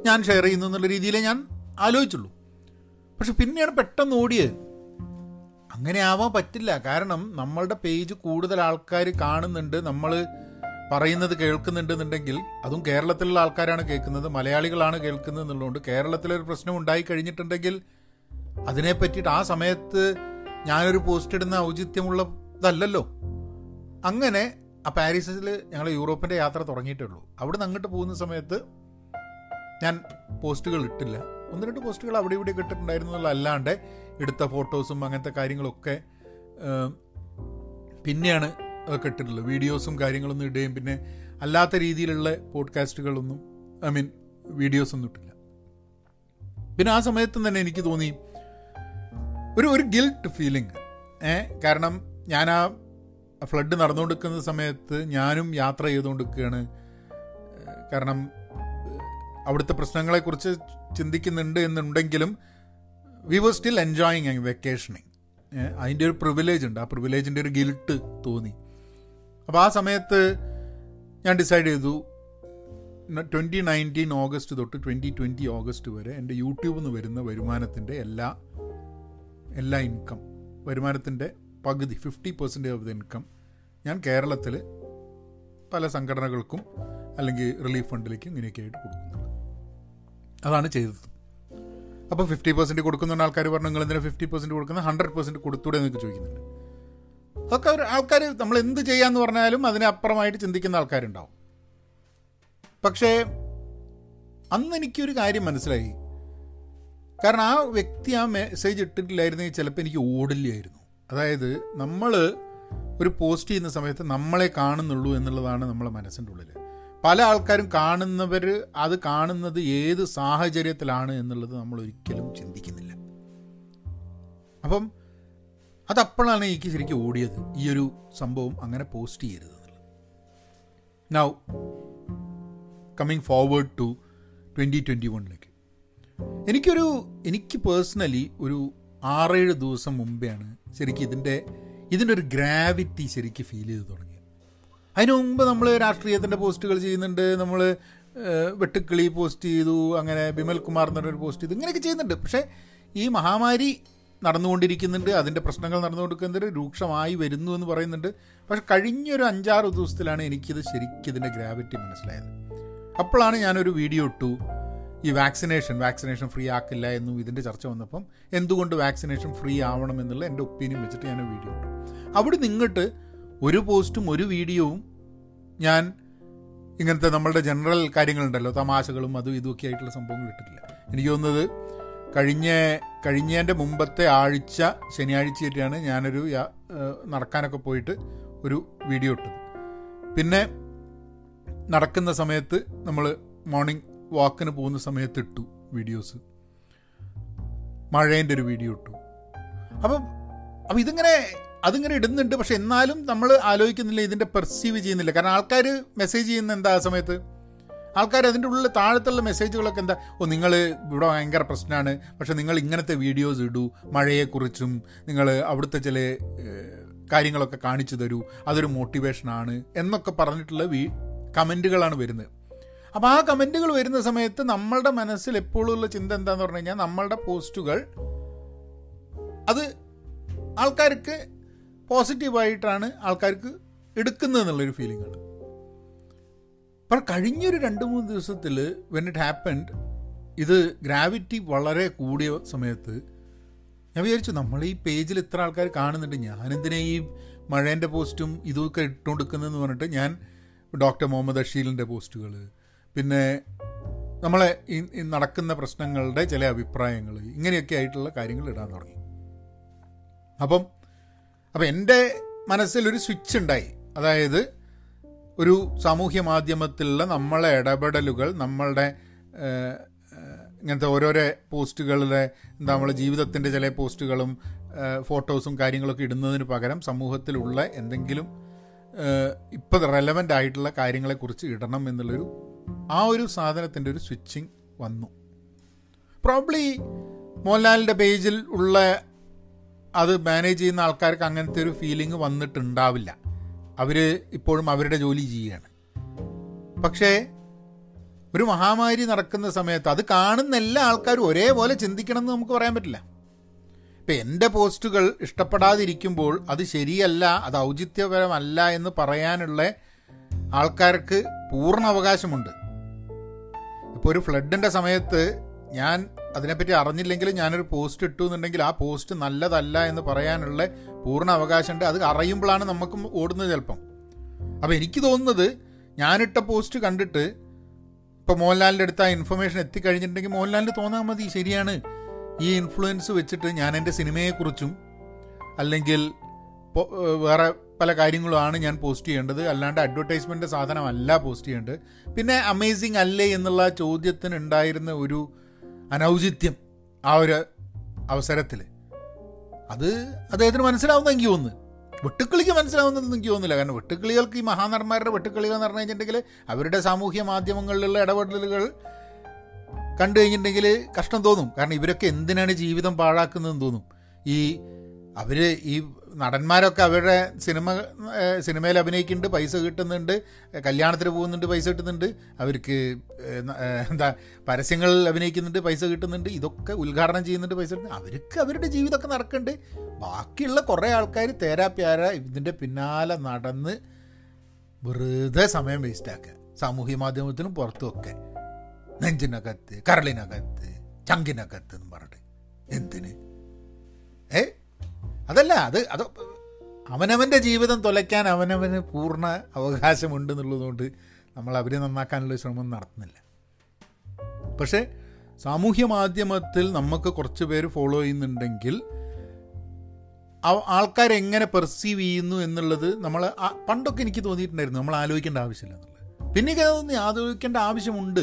ഞാൻ ഷെയർ ചെയ്യുന്നു എന്നുള്ള രീതിയിലേ ഞാൻ ആലോചിച്ചുള്ളൂ. പക്ഷെ പിന്നെയാണ് പെട്ടെന്ന് ഓടിയത്. അങ്ങനെ ആവാൻ പറ്റില്ല. കാരണം നമ്മളുടെ പേജ് കൂടുതൽ ആൾക്കാർ കാണുന്നുണ്ട്. നമ്മൾ പറയുന്നത് കേൾക്കുന്നുണ്ടെന്നുണ്ടെങ്കിൽ അതും കേരളത്തിലുള്ള ആൾക്കാരാണ് കേൾക്കുന്നത്. മലയാളികളാണ് കേൾക്കുന്നത് എന്നുള്ളതുകൊണ്ട് കേരളത്തിലൊരു പ്രശ്നം ഉണ്ടായി കഴിഞ്ഞിട്ടുണ്ടെങ്കിൽ അതിനെ പറ്റിയിട്ട് ആ സമയത്ത് ഞാനൊരു പോസ്റ്റ് ഇടുന്ന ഔചിത്യമുള്ളതല്ലല്ലോ. അങ്ങനെ ആ പാരീസിൽ ഞങ്ങൾ യൂറോപ്പിന്റെ യാത്ര തുടങ്ങിയിട്ടേ ഉള്ളൂ. അവിടെ നിന്ന് അങ്ങോട്ട് പോകുന്ന സമയത്ത് ഞാൻ പോസ്റ്റുകൾ ഇട്ടില്ല. ഒന്ന് രണ്ട് പോസ്റ്റുകൾ അവിടെ ഇവിടെ ഇട്ടിട്ടുണ്ടായിരുന്നു അല്ലാണ്ട് എടുത്ത ഫോട്ടോസും അങ്ങനത്തെ കാര്യങ്ങളൊക്കെ പിന്നെയാണ് അതൊക്കെ വീഡിയോസും കാര്യങ്ങളൊന്നും ഇടുകയും പിന്നെ അല്ലാത്ത രീതിയിലുള്ള പോഡ്കാസ്റ്റുകളൊന്നും ഐ മീൻ വീഡിയോസൊന്നും ഇട്ടില്ല. പിന്നെ ആ സമയത്തും തന്നെ എനിക്ക് തോന്നി ഒരു ഒരു ഗിൽട്ട് ഫീലിംഗ് ഏ കാരണം ഞാൻ ആ ഫ്ലഡ് നടന്നുകൊണ്ടിരിക്കുന്ന സമയത്ത് ഞാനും യാത്ര ചെയ്തുകൊണ്ടിരിക്കുകയാണ്. കാരണം അവിടുത്തെ പ്രശ്നങ്ങളെക്കുറിച്ച് ചിന്തിക്കുന്നുണ്ട് എന്നുണ്ടെങ്കിലും we was still enjoying vacationing അതിന്റെ ഒരു പ്രിവിലേജ് ഉണ്ട്. ആ പ്രിവിലേജിന്റെ ഒരു ഗിൽട്ട് തോന്നി. അപ്പോൾ ആ സമയത്ത് ഞാൻ ഡിസൈഡ് ചെയ്തു ട്വന്റി നയന്റീൻ ഓഗസ്റ്റ് തൊട്ട് ട്വന്റി ട്വന്റി ഓഗസ്റ്റ് വരെ എന്റെ യൂട്യൂബിൽ നിന്ന് വരുന്ന വരുമാനത്തിന്റെ എല്ലാ എല്ലാ ഇൻകം വരുമാനത്തിന്റെ പകുതി fifty percentage of the income ഞാൻ കേരളത്തിൽ പല സംഘടനകൾക്കും അല്ലെങ്കിൽ റിലീഫ് ഫണ്ടിലേക്കും ഇങ്ങനെയൊക്കെ ആയിട്ട് കൊടുക്കുന്നുണ്ട് അതാണ് ചെയ്തത്. അപ്പോൾ ഫിഫ്റ്റി പെർസെന്റ് കൊടുക്കുന്ന ആൾക്കാർ പറഞ്ഞു നിങ്ങൾ എന്തിനാണ് ഫിഫ്റ്റി പെർസെന്റ് കൊടുക്കുന്നത്? ഹൺഡ്രഡ് പെർസെന്റ് കൊടുത്തൂടെ എന്നൊക്കെ ചോദിക്കുന്നുണ്ട്. അതൊക്കെ അവർ ആൾക്കാർ നമ്മൾ എന്ത് ചെയ്യാമെന്ന് പറഞ്ഞാലും അതിനപ്പുറമായിട്ട് ചിന്തിക്കുന്ന ആൾക്കാരുണ്ടാവും. പക്ഷേ അന്ന് എനിക്കൊരു കാര്യം മനസ്സിലായി. കാരണം ആ വ്യക്തി ആ മെസ്സേജ് ഇട്ടിട്ടില്ലായിരുന്നെങ്കിൽ ചിലപ്പോൾ എനിക്ക് ഓടില്ലായിരുന്നു. അതായത് നമ്മൾ ഒരു പോസ്റ്റ് ചെയ്യുന്ന സമയത്ത് നമ്മളെ കാണുന്നുള്ളൂ എന്നുള്ളതാണ് നമ്മളെ മനസ്സിന്റെ ഉള്ളിൽ പല ആൾക്കാരും കാണുന്നവർ അത് കാണുന്നത് ഏത് സാഹചര്യത്തിലാണ് എന്നുള്ളത് നമ്മൾ ഒരിക്കലും ചിന്തിക്കുന്നില്ല. അപ്പം അതപ്പോഴാണ് എനിക്ക് ശരിക്കും ഓടിയത് ഈ ഒരു സംഭവം അങ്ങനെ പോസ്റ്റ് ചെയ്യരുത് now coming forward to twenty twenty വണ്ണിലേക്ക് എനിക്കൊരു എനിക്ക് പേഴ്സണലി ഒരു ആറേഴ് ദിവസം മുമ്പെയാണ് ശരിക്കും ഇതിന്റെ ഇതിന്റെ ഒരു ഗ്രാവിറ്റി ശരിക്കും ഫീൽ ചെയ്ത് തുടങ്ങിയത്. അതിനു മുമ്പ് നമ്മൾ രാഷ്ട്രീയത്തിന്റെ പോസ്റ്റുകൾ ചെയ്യുന്നുണ്ട്. നമ്മൾ വെട്ടുക്കിളി പോസ്റ്റ് ചെയ്തു അങ്ങനെ ബിമൽ കുമാർ എന്ന് പറഞ്ഞൊരു പോസ്റ്റ് ചെയ്തു ഇങ്ങനെയൊക്കെ ചെയ്യുന്നുണ്ട്. പക്ഷേ ഈ മഹാമാരി നടന്നുകൊണ്ടിരിക്കുന്നുണ്ട് അതിന്റെ പ്രശ്നങ്ങൾ നടന്നുകൊണ്ടിരിക്കുന്നുണ്ട് രൂക്ഷമായി വരുന്നു എന്ന് പറയുന്നുണ്ട്. പക്ഷെ കഴിഞ്ഞൊരു അഞ്ചാറ് ദിവസത്തിലാണ് എനിക്കിത് ശരിക്കും ഇതിന്റെ ഗ്രാവിറ്റി മനസ്സിലായത്. അപ്പോഴാണ് ഞാനൊരു വീഡിയോ ഇട്ടു ഈ വാക്സിനേഷൻ വാക്സിനേഷൻ ഫ്രീ ആക്കില്ല എന്നും ഇതിന്റെ ചർച്ച വന്നപ്പം എന്തുകൊണ്ട് വാക്സിനേഷൻ ഫ്രീ ആവണം എന്നുള്ള എന്റെ ഒപ്പീനിയൻ വെച്ചിട്ട് ഞാൻ വീഡിയോ ഇട്ടു. അവിടെ നിങ്ങട്ട് ഒരു പോസ്റ്റും ഒരു വീഡിയോവും ഞാൻ ഇങ്ങനത്തെ നമ്മളുടെ ജനറൽ കാര്യങ്ങളുണ്ടല്ലോ തമാശകളും അതും ഇതുമൊക്കെ ആയിട്ടുള്ള സംഭവങ്ങൾ ഇട്ടിട്ടില്ല. എനിക്ക് തോന്നുന്നത് കഴിഞ്ഞ കഴിഞ്ഞതിന്റെ മുമ്പത്തെ ആഴ്ച ശനിയാഴ്ചയായിട്ടാണ് ഞാനൊരു നടക്കാനൊക്കെ പോയിട്ട് ഒരു വീഡിയോ ഇട്ടത്. പിന്നെ നടക്കുന്ന സമയത്ത് നമ്മൾ മോർണിംഗ് വാക്കിന് പോകുന്ന സമയത്ത് ഇട്ടു വീഡിയോസ്. മഴേന്റെ ഒരു വീഡിയോ ഇട്ടു. അപ്പം അപ്പം ഇതിങ്ങനെ അതിങ്ങനെ ഇടുന്നുണ്ട്. പക്ഷെ എന്നാലും നമ്മൾ ആലോചിക്കുന്നില്ല ഇതിന്റെ പെർസീവ് ചെയ്യുന്നില്ല. കാരണം ആൾക്കാർ മെസ്സേജ് ചെയ്യുന്ന എന്താ ആ സമയത്ത്? ആൾക്കാർ അതിന്റെ ഉള്ളിൽ താഴത്തുള്ള മെസ്സേജുകളൊക്കെ എന്താ? ഓ നിങ്ങൾ ഇവിടെ ഭയങ്കര പ്രശ്നമാണ് പക്ഷെ നിങ്ങൾ ഇങ്ങനത്തെ വീഡിയോസ് ഇടൂ. മഴയെക്കുറിച്ചും നിങ്ങൾ അവിടുത്തെ ചില കാര്യങ്ങളൊക്കെ കാണിച്ചു തരൂ. അതൊരു മോട്ടിവേഷനാണ് എന്നൊക്കെ പറഞ്ഞിട്ടുള്ള വീ കമന്റുകളാണ് വരുന്നത്. അപ്പോൾ ആ കമന്റുകൾ വരുന്ന സമയത്ത് നമ്മളുടെ മനസ്സിൽ എപ്പോഴും ഉള്ള ചിന്ത എന്താന്ന് പറഞ്ഞു കഴിഞ്ഞാൽ നമ്മളുടെ പോസ്റ്റുകൾ അത് ആൾക്കാർക്ക് പോസിറ്റീവായിട്ടാണ് ആൾക്കാർക്ക് എടുക്കുന്നത് എന്നുള്ളൊരു ഫീലിംഗ് ആണ്. അപ്പം കഴിഞ്ഞൊരു രണ്ട് മൂന്ന് ദിവസത്തിൽ വെൻ ഇറ്റ് ഹാപ്പൻഡ് ഇത് ഗ്രാവിറ്റി വളരെ കൂടിയ സമയത്ത് ഞാൻ വിചാരിച്ചു നമ്മൾ ഈ പേജിൽ ഇത്ര ആൾക്കാർ കാണുന്നുണ്ട്. ഞാനെന്തിനാ ഈ മഴേന്റെ പോസ്റ്റും ഇതൊക്കെ ഇട്ടുകൊടുക്കുന്നതെന്ന് പറഞ്ഞിട്ട് ഞാൻ ഡോക്ടർ മുഹമ്മദ് അഷീലിന്റെ പോസ്റ്റുകൾ പിന്നെ നമ്മളെ നടക്കുന്ന പ്രശ്നങ്ങളുടെ ചില അഭിപ്രായങ്ങൾ ഇങ്ങനെയൊക്കെ ആയിട്ടുള്ള കാര്യങ്ങൾ ഇടാൻ തുടങ്ങി. അപ്പം അപ്പം എന്റെ മനസ്സിലൊരു സ്വിച്ച് ഉണ്ടായി. അതായത് ഒരു സാമൂഹ്യ മാധ്യമത്തിലുള്ള നമ്മളെ ഇടപെടലുകൾ നമ്മളുടെ ഇങ്ങനത്തെ ഓരോരോ പോസ്റ്റുകളിലെ എന്താ നമ്മളെ ജീവിതത്തിന്റെ ചില പോസ്റ്റുകളും ഫോട്ടോസും കാര്യങ്ങളൊക്കെ ഇടുന്നതിന് പകരം സമൂഹത്തിലുള്ള എന്തെങ്കിലും ഇപ്പം റെലവന്റ് ആയിട്ടുള്ള കാര്യങ്ങളെക്കുറിച്ച് ഇടണം എന്നുള്ളൊരു ആ ഒരു സാധനത്തിന്റെ ഒരു സ്വിച്ചിങ് വന്നു. പ്രോബ്ലി മോഹൻലാലിന്റെ പേജിൽ ഉള്ള അത് മാനേജ് ചെയ്യുന്ന ആൾക്കാർക്ക് അങ്ങനത്തെ ഒരു ഫീലിംഗ് വന്നിട്ടുണ്ടാവില്ല. അവർ ഇപ്പോഴും അവരുടെ ജോലി ചെയ്യുകയാണ്. പക്ഷേ ഒരു മഹാമാരി നടക്കുന്ന സമയത്ത് അത് കാണുന്ന എല്ലാ ആൾക്കാരും ഒരേപോലെ ചിന്തിക്കണം എന്ന് നമുക്ക് പറയാൻ പറ്റില്ല. ഇപ്പം എന്റെ പോസ്റ്റുകൾ ഇഷ്ടപ്പെടാതിരിക്കുമ്പോൾ അത് ശരിയല്ല അത് ഔചിത്യപരമല്ല എന്ന് പറയാനുള്ള ആൾക്കാർക്ക് പൂർണ അവകാശമുണ്ട്. ഇപ്പോൾ ഒരു ഫ്ലഡിന്റെ സമയത്ത് ഞാൻ അതിനെപ്പറ്റി അറിഞ്ഞില്ലെങ്കിലും ഞാനൊരു പോസ്റ്റ് ഇട്ടു എന്നുണ്ടെങ്കിൽ ആ പോസ്റ്റ് നല്ലതല്ല എന്ന് പറയാനുള്ള പൂർണ അവകാശമുണ്ട്. അത് അറിയുമ്പോഴാണ് നമുക്കും ഓടുന്നത് ചിലപ്പം. അപ്പോൾ എനിക്ക് തോന്നുന്നത് ഞാനിട്ട പോസ്റ്റ് കണ്ടിട്ട് ഇപ്പോൾ മോഹൻലാലിന്റെ അടുത്ത് ആ ഇൻഫർമേഷൻ എത്തിക്കഴിഞ്ഞിട്ടുണ്ടെങ്കിൽ മോഹൻലാലിന് തോന്നാൽ മതി ശരിയാണ്. ഈ ഇൻഫ്ലുവൻസ് വെച്ചിട്ട് ഞാൻ എന്റെ സിനിമയെക്കുറിച്ചും അല്ലെങ്കിൽ വേറെ പല കാര്യങ്ങളുമാണ് ഞാൻ പോസ്റ്റ് ചെയ്യേണ്ടത്. അല്ലാണ്ട് അഡ്വർടൈസ്മെന്റ് സാധനമല്ല പോസ്റ്റ് ചെയ്യേണ്ടത്. പിന്നെ അമേസിങ് അല്ലേ എന്നുള്ള ചോദ്യത്തിന് ഉണ്ടായിരുന്ന ഒരു അനൗചിത്യം ആ ഒരു അവസരത്തിൽ അത് അദ്ദേഹത്തിന് മനസ്സിലാവുന്ന എനിക്ക് തോന്നുന്നു. വെട്ടുക്കിളിക്ക് മനസ്സിലാവുന്നതെന്ന് എനിക്ക് തോന്നുന്നില്ല. കാരണം വെട്ടുക്കിളികൾക്ക് ഈ മഹാനടന്മാരുടെ വെട്ടുക്കിളികൾ എന്ന് പറഞ്ഞു കഴിഞ്ഞിട്ടുണ്ടെങ്കിൽ അവരുടെ സാമൂഹ്യ മാധ്യമങ്ങളിലുള്ള ഇടപെടലുകൾ കണ്ടു കഴിഞ്ഞിട്ടുണ്ടെങ്കിൽ കഷ്ടം തോന്നും. കാരണം ഇവരൊക്കെ എന്തിനാണ് ജീവിതം പാഴാക്കുന്നതെന്ന് തോന്നും. ഈ അവർ ഈ നടന്മാരൊക്കെ അവരുടെ സിനിമ സിനിമയിൽ അഭിനയിക്കുന്നുണ്ട് പൈസ കിട്ടുന്നുണ്ട് കല്യാണത്തിന് പോകുന്നുണ്ട് പൈസ കിട്ടുന്നുണ്ട്. അവർക്ക് എന്താ പരസ്യങ്ങളിൽ അഭിനയിക്കുന്നുണ്ട് പൈസ കിട്ടുന്നുണ്ട് ഇതൊക്കെ ഉദ്ഘാടനം ചെയ്യുന്നുണ്ട് പൈസ കിട്ടുന്നുണ്ട്. അവർക്ക് അവരുടെ ജീവിതമൊക്കെ നടക്കുന്നുണ്ട്. ബാക്കിയുള്ള കുറേ ആൾക്കാർ തേരാപ്യാര ഇതിന്റെ പിന്നാലെ നടന്ന് വെറുതെ സമയം വേസ്റ്റാക്കുക സാമൂഹ്യ മാധ്യമത്തിനും പുറത്തുമൊക്കെ. നെഞ്ചിനകത്ത് കരളിനകത്ത് ചങ്കിനകത്ത് എന്ന് പറഞ്ഞിട്ട്. എന്തിന്? ഏ? അതല്ല അത് അത് അവനവന്റെ ജീവിതം തുലയ്ക്കാൻ അവനവന് പൂർണ അവകാശമുണ്ട് എന്നുള്ളതുകൊണ്ട് നമ്മൾ അവരെ നന്നാക്കാനുള്ള ശ്രമം നടത്തുന്നില്ല. പക്ഷേ സാമൂഹ്യ മാധ്യമത്തിൽ നമുക്ക് കുറച്ച് പേര് ഫോളോ ചെയ്യുന്നുണ്ടെങ്കിൽ ആൾക്കാരെങ്ങനെ പെർസീവ് ചെയ്യുന്നു എന്നുള്ളത് നമ്മൾ പണ്ടൊക്കെ എനിക്ക് തോന്നിയിട്ടുണ്ടായിരുന്നു നമ്മൾ ആലോചിക്കേണ്ട ആവശ്യമില്ല എന്നുള്ളത്. പിന്നെ തോന്നി ആലോചിക്കേണ്ട ആവശ്യമുണ്ട്.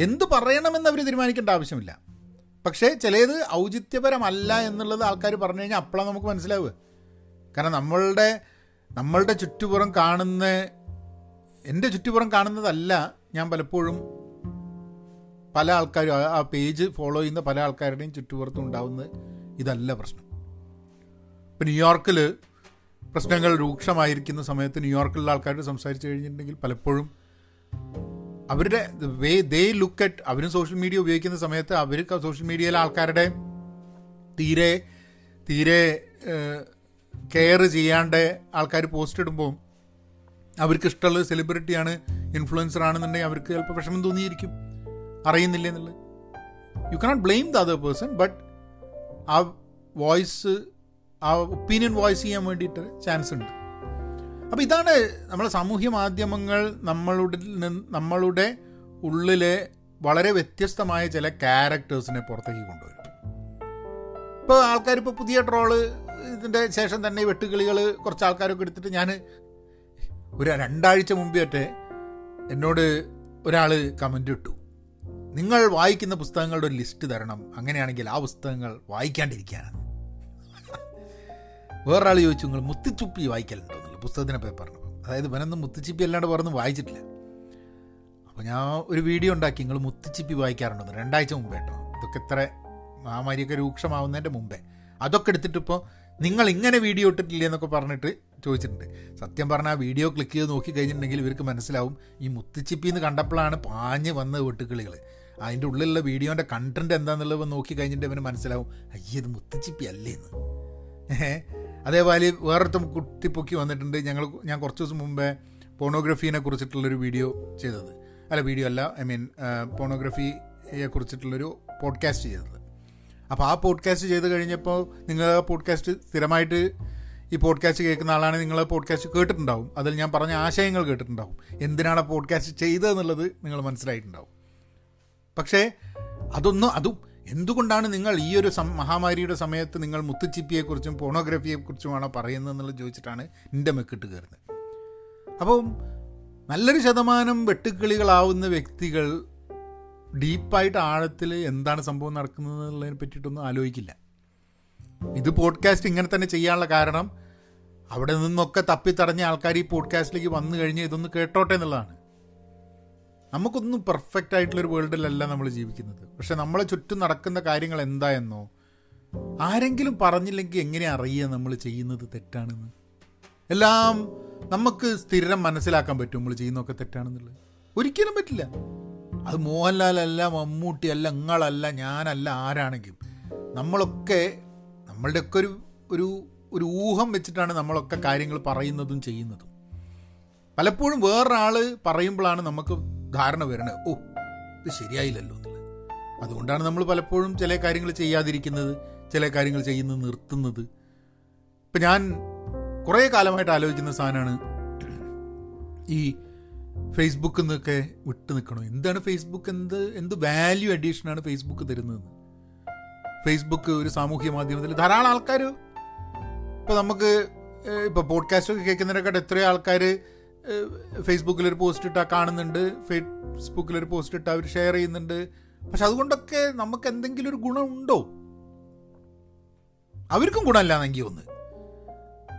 എന്ത് പറയണമെന്ന് അവർ തീരുമാനിക്കേണ്ട ആവശ്യമില്ല. പക്ഷേ ചിലത് ഔചിത്യപരമല്ല എന്നുള്ളത് ആൾക്കാർ പറഞ്ഞു കഴിഞ്ഞാൽ അപ്പോഴാണ് നമുക്ക് മനസ്സിലാവുക. കാരണം നമ്മളുടെ നമ്മളുടെ ചുറ്റുപുറം കാണുന്ന എന്റെ ചുറ്റുപുറം കാണുന്നതല്ല ഞാൻ പലപ്പോഴും പല ആൾക്കാരും ആ പേജ് ഫോളോ ചെയ്യുന്ന പല ആൾക്കാരുടെയും ചുറ്റുപുറത്തും ഉണ്ടാവുന്ന ഇതല്ല പ്രശ്നം. ഇപ്പം ന്യൂയോർക്കിൽ പ്രശ്നങ്ങൾ രൂക്ഷമായിരിക്കുന്ന സമയത്ത് ന്യൂയോർക്കിലുള്ള ആൾക്കാരോട് സംസാരിച്ചു കഴിഞ്ഞിട്ടുണ്ടെങ്കിൽ പലപ്പോഴും അവരുടെ വേ ദേ ലുക്ക് അറ്റ് അവരും സോഷ്യൽ മീഡിയ ഉപയോഗിക്കുന്ന സമയത്ത് അവർ സോഷ്യൽ മീഡിയയിലെ ആൾക്കാരുടെ തീരെ തീരെ കെയർ ചെയ്യാണ്ട് ആൾക്കാർ പോസ്റ്റ് ഇടുമ്പോൾ അവർക്ക് ഇഷ്ടമുള്ള സെലിബ്രിറ്റിയാണ് ഇൻഫ്ലുവൻസർ ആണെന്നുണ്ടെങ്കിൽ അവർക്ക് ചിലപ്പോൾ വിഷമം തോന്നിയിരിക്കും. അറിയുന്നില്ല എന്നുള്ളത്. You cannot blame the other person but ആ വോയിസ് ആ ഒപ്പീനിയൻ വോയിസ് ചെയ്യാൻ വേണ്ടിയിട്ട് ചാൻസ് ഉണ്ട്. അപ്പോൾ ഇതാണ് നമ്മളെ സാമൂഹ്യ മാധ്യമങ്ങൾ നമ്മളുടെ നമ്മളുടെ ഉള്ളിലെ വളരെ വ്യത്യസ്തമായ ചില ക്യാരക്ടേഴ്സിനെ പുറത്തേക്ക് കൊണ്ടുവരും. ഇപ്പോൾ ആൾക്കാരിപ്പോൾ പുതിയ ട്രോൾ ഇതിന്റെ ശേഷം തന്നെ വെട്ടുകിളികൾ കുറച്ച് ആൾക്കാരൊക്കെ എടുത്തിട്ട് ഞാൻ ഒരു രണ്ടാഴ്ച മുമ്പേറ്റെ എന്നോട് ഒരാൾ കമന്റ് ഇട്ടു. നിങ്ങൾ വായിക്കുന്ന പുസ്തകങ്ങളുടെ ഒരു ലിസ്റ്റ് തരണം. അങ്ങനെയാണെങ്കിൽ ആ പുസ്തകങ്ങൾ വായിക്കാണ്ടിരിക്കുകയാണ്. വേറൊരാൾ ചോദിച്ചു നിങ്ങൾ മുത്തിച്ചുപ്പി വായിക്കലുണ്ടോ? പുസ്തകത്തിനെ പേപ്പറിന് അതായത് ഇവനൊന്നും മുത്തുച്ചിപ്പി അല്ലാണ്ട് വേറൊന്നും വായിച്ചിട്ടില്ല. അപ്പോൾ ഞാൻ ഒരു വീഡിയോ ഉണ്ടാക്കി. നിങ്ങൾ മുത്തുച്ചിപ്പി വായിക്കാറുണ്ടോ? രണ്ടാഴ്ച മുമ്പേ കേട്ടോ. ഇതൊക്കെ ഇത്ര മഹാമാരിയൊക്കെ രൂക്ഷമാവുന്നതിന്റെ മുമ്പേ. അതൊക്കെ എടുത്തിട്ടിപ്പോൾ നിങ്ങൾ ഇങ്ങനെ വീഡിയോ ഇട്ടിട്ടില്ല എന്നൊക്കെ പറഞ്ഞിട്ട് ചോദിച്ചിട്ടുണ്ട്. സത്യം പറഞ്ഞാൽ വീഡിയോ ക്ലിക്ക് ചെയ്ത് നോക്കി കഴിഞ്ഞിട്ടുണ്ടെങ്കിൽ ഇവർക്ക് മനസ്സിലാവും. ഈ മുത്തുച്ചിപ്പി എന്ന് കണ്ടപ്പോഴാണ് പാഞ്ഞ് വന്ന വെട്ടുക്കിളികൾ അതിന്റെ ഉള്ളിലുള്ള വീഡിയോന്റെ കണ്ടന്റ് എന്താണെന്നുള്ളത് നോക്കി കഴിഞ്ഞിട്ട് ഇവന് മനസ്സിലാവും. അയ്യത് മുത്തിച്ചിപ്പി അല്ലേ എന്ന്. അതേപോലെ വേറൊരുത്തും കുട്ടിപ്പൊക്കി വന്നിട്ടുണ്ട്. ഞങ്ങൾ ഞാൻ കുറച്ച് ദിവസം മുമ്പേ പോണോഗ്രഫീനെ കുറിച്ചിട്ടുള്ളൊരു വീഡിയോ ചെയ്തത്. അല്ല വീഡിയോ അല്ല ഐ മീൻ പോണോഗ്രഫിയെ കുറിച്ചിട്ടുള്ളൊരു പോഡ്കാസ്റ്റ് ചെയ്തത്. അപ്പോൾ ആ പോഡ്കാസ്റ്റ് ചെയ്ത് കഴിഞ്ഞപ്പോൾ നിങ്ങൾ ആ പോഡ്കാസ്റ്റ് സ്ഥിരമായിട്ട് ഈ പോഡ്കാസ്റ്റ് കേൾക്കുന്ന ആളാണ് നിങ്ങൾ പോഡ്കാസ്റ്റ് കേട്ടിട്ടുണ്ടാവും. അതിൽ ഞാൻ പറഞ്ഞ ആശയങ്ങൾ കേട്ടിട്ടുണ്ടാവും. എന്തിനാണ് പോഡ്കാസ്റ്റ് ചെയ്തതെന്നുള്ളത് നിങ്ങൾ മനസ്സിലായിട്ടുണ്ടാവും. പക്ഷേ അതൊന്നും അതും എന്തുകൊണ്ടാണ് നിങ്ങൾ ഈ ഒരു മഹാമാരിയുടെ സമയത്ത് നിങ്ങൾ മുത്തുച്ചിപ്പിയെക്കുറിച്ചും പോണോഗ്രഫിയെക്കുറിച്ചുമാണോ പറയുന്നത് എന്നുള്ളത് ചോദിച്ചിട്ടാണ് എന്റെ മെക്കിട്ട് കയറുന്നത്. അപ്പം നല്ലൊരു ശതമാനം വെട്ടുക്കിളികളാവുന്ന വ്യക്തികൾ ഡീപ്പായിട്ട് ആഴത്തിൽ എന്താണ് സംഭവം നടക്കുന്നത് എന്നുള്ളതിനെ പറ്റിയിട്ടൊന്നും ആലോചിക്കില്ല. ഇത് പോഡ്കാസ്റ്റ് ഇങ്ങനെ തന്നെ ചെയ്യാനുള്ള കാരണം അവിടെ നിന്നൊക്കെ തപ്പിത്തടഞ്ഞ ആൾക്കാർ ഈ പോഡ്കാസ്റ്റിലേക്ക് വന്നു കഴിഞ്ഞ് ഇതൊന്ന് കേട്ടോട്ടെ എന്നുള്ളതാണ്. നമുക്കൊന്നും പെർഫെക്റ്റ് ആയിട്ടുള്ളൊരു വേൾഡിലല്ല നമ്മൾ ജീവിക്കുന്നത്. പക്ഷെ നമ്മളെ ചുറ്റും നടക്കുന്ന കാര്യങ്ങൾ എന്തായെന്നോ ആരെങ്കിലും പറഞ്ഞില്ലെങ്കിൽ എങ്ങനെ അറിയുക നമ്മൾ ചെയ്യുന്നത് തെറ്റാണെന്ന്? എല്ലാം നമുക്ക് സ്ഥിരം മനസ്സിലാക്കാൻ പറ്റും നമ്മൾ ചെയ്യുന്നതൊക്കെ തെറ്റാണെന്നുള്ളത്. ഒരിക്കലും പറ്റില്ല. അത് മോഹൻലാലല്ല മമ്മൂട്ടി അല്ല നിങ്ങളല്ല ഞാനല്ല ആരാണെങ്കിലും. നമ്മളൊക്കെ നമ്മളുടെയൊക്കെ ഒരു ഒരു ഒരു ഊഹം വെച്ചിട്ടാണ് നമ്മളൊക്കെ കാര്യങ്ങൾ പറയുന്നതും ചെയ്യുന്നതും. പലപ്പോഴും വേറൊരാൾ പറയുമ്പോഴാണ് നമുക്ക് ധാരണ വരണേ ഓ ഇത് ശരിയായില്ലല്ലോ എന്നുള്ളത്. അതുകൊണ്ടാണ് നമ്മൾ പലപ്പോഴും ചില കാര്യങ്ങൾ ചെയ്യാതിരിക്കുന്നത് ചില കാര്യങ്ങൾ ചെയ്യുന്നത് നിർത്തുന്നത്. ഇപ്പം ഞാൻ കുറേ കാലമായിട്ട് ആലോചിക്കുന്ന സാധനമാണ് ഈ ഫേസ്ബുക്കിൽ നിന്നൊക്കെ വിട്ടു നിൽക്കണം? എന്താണ് ഫേസ്ബുക്ക്? എന്ത് എന്ത് വാല്യൂ അഡീഷനാണ് ഫേസ്ബുക്ക് തരുന്നത് ഫേസ്ബുക്ക് ഒരു സാമൂഹ്യ മാധ്യമത്തിൽ ധാരാളം ആൾക്കാർ ഇപ്പോൾ നമുക്ക് ഇപ്പോൾ പോഡ്കാസ്റ്റൊക്കെ കേൾക്കുന്നതിനെക്കാട്ട് എത്രയോ ആൾക്കാർ ഫേസ്ബുക്കിലൊരു പോസ്റ്റ് ഇട്ടാൽ കാണുന്നുണ്ട് ഫേസ്ബുക്കിലൊരു പോസ്റ്റ് ഇട്ടാൽ അവർ ഷെയർ ചെയ്യുന്നുണ്ട്. പക്ഷെ അതുകൊണ്ടൊക്കെ നമുക്ക് എന്തെങ്കിലും ഒരു ഗുണമുണ്ടോ അവർക്കും ഗുണമല്ല എന്നെങ്കിൽ ഒന്ന്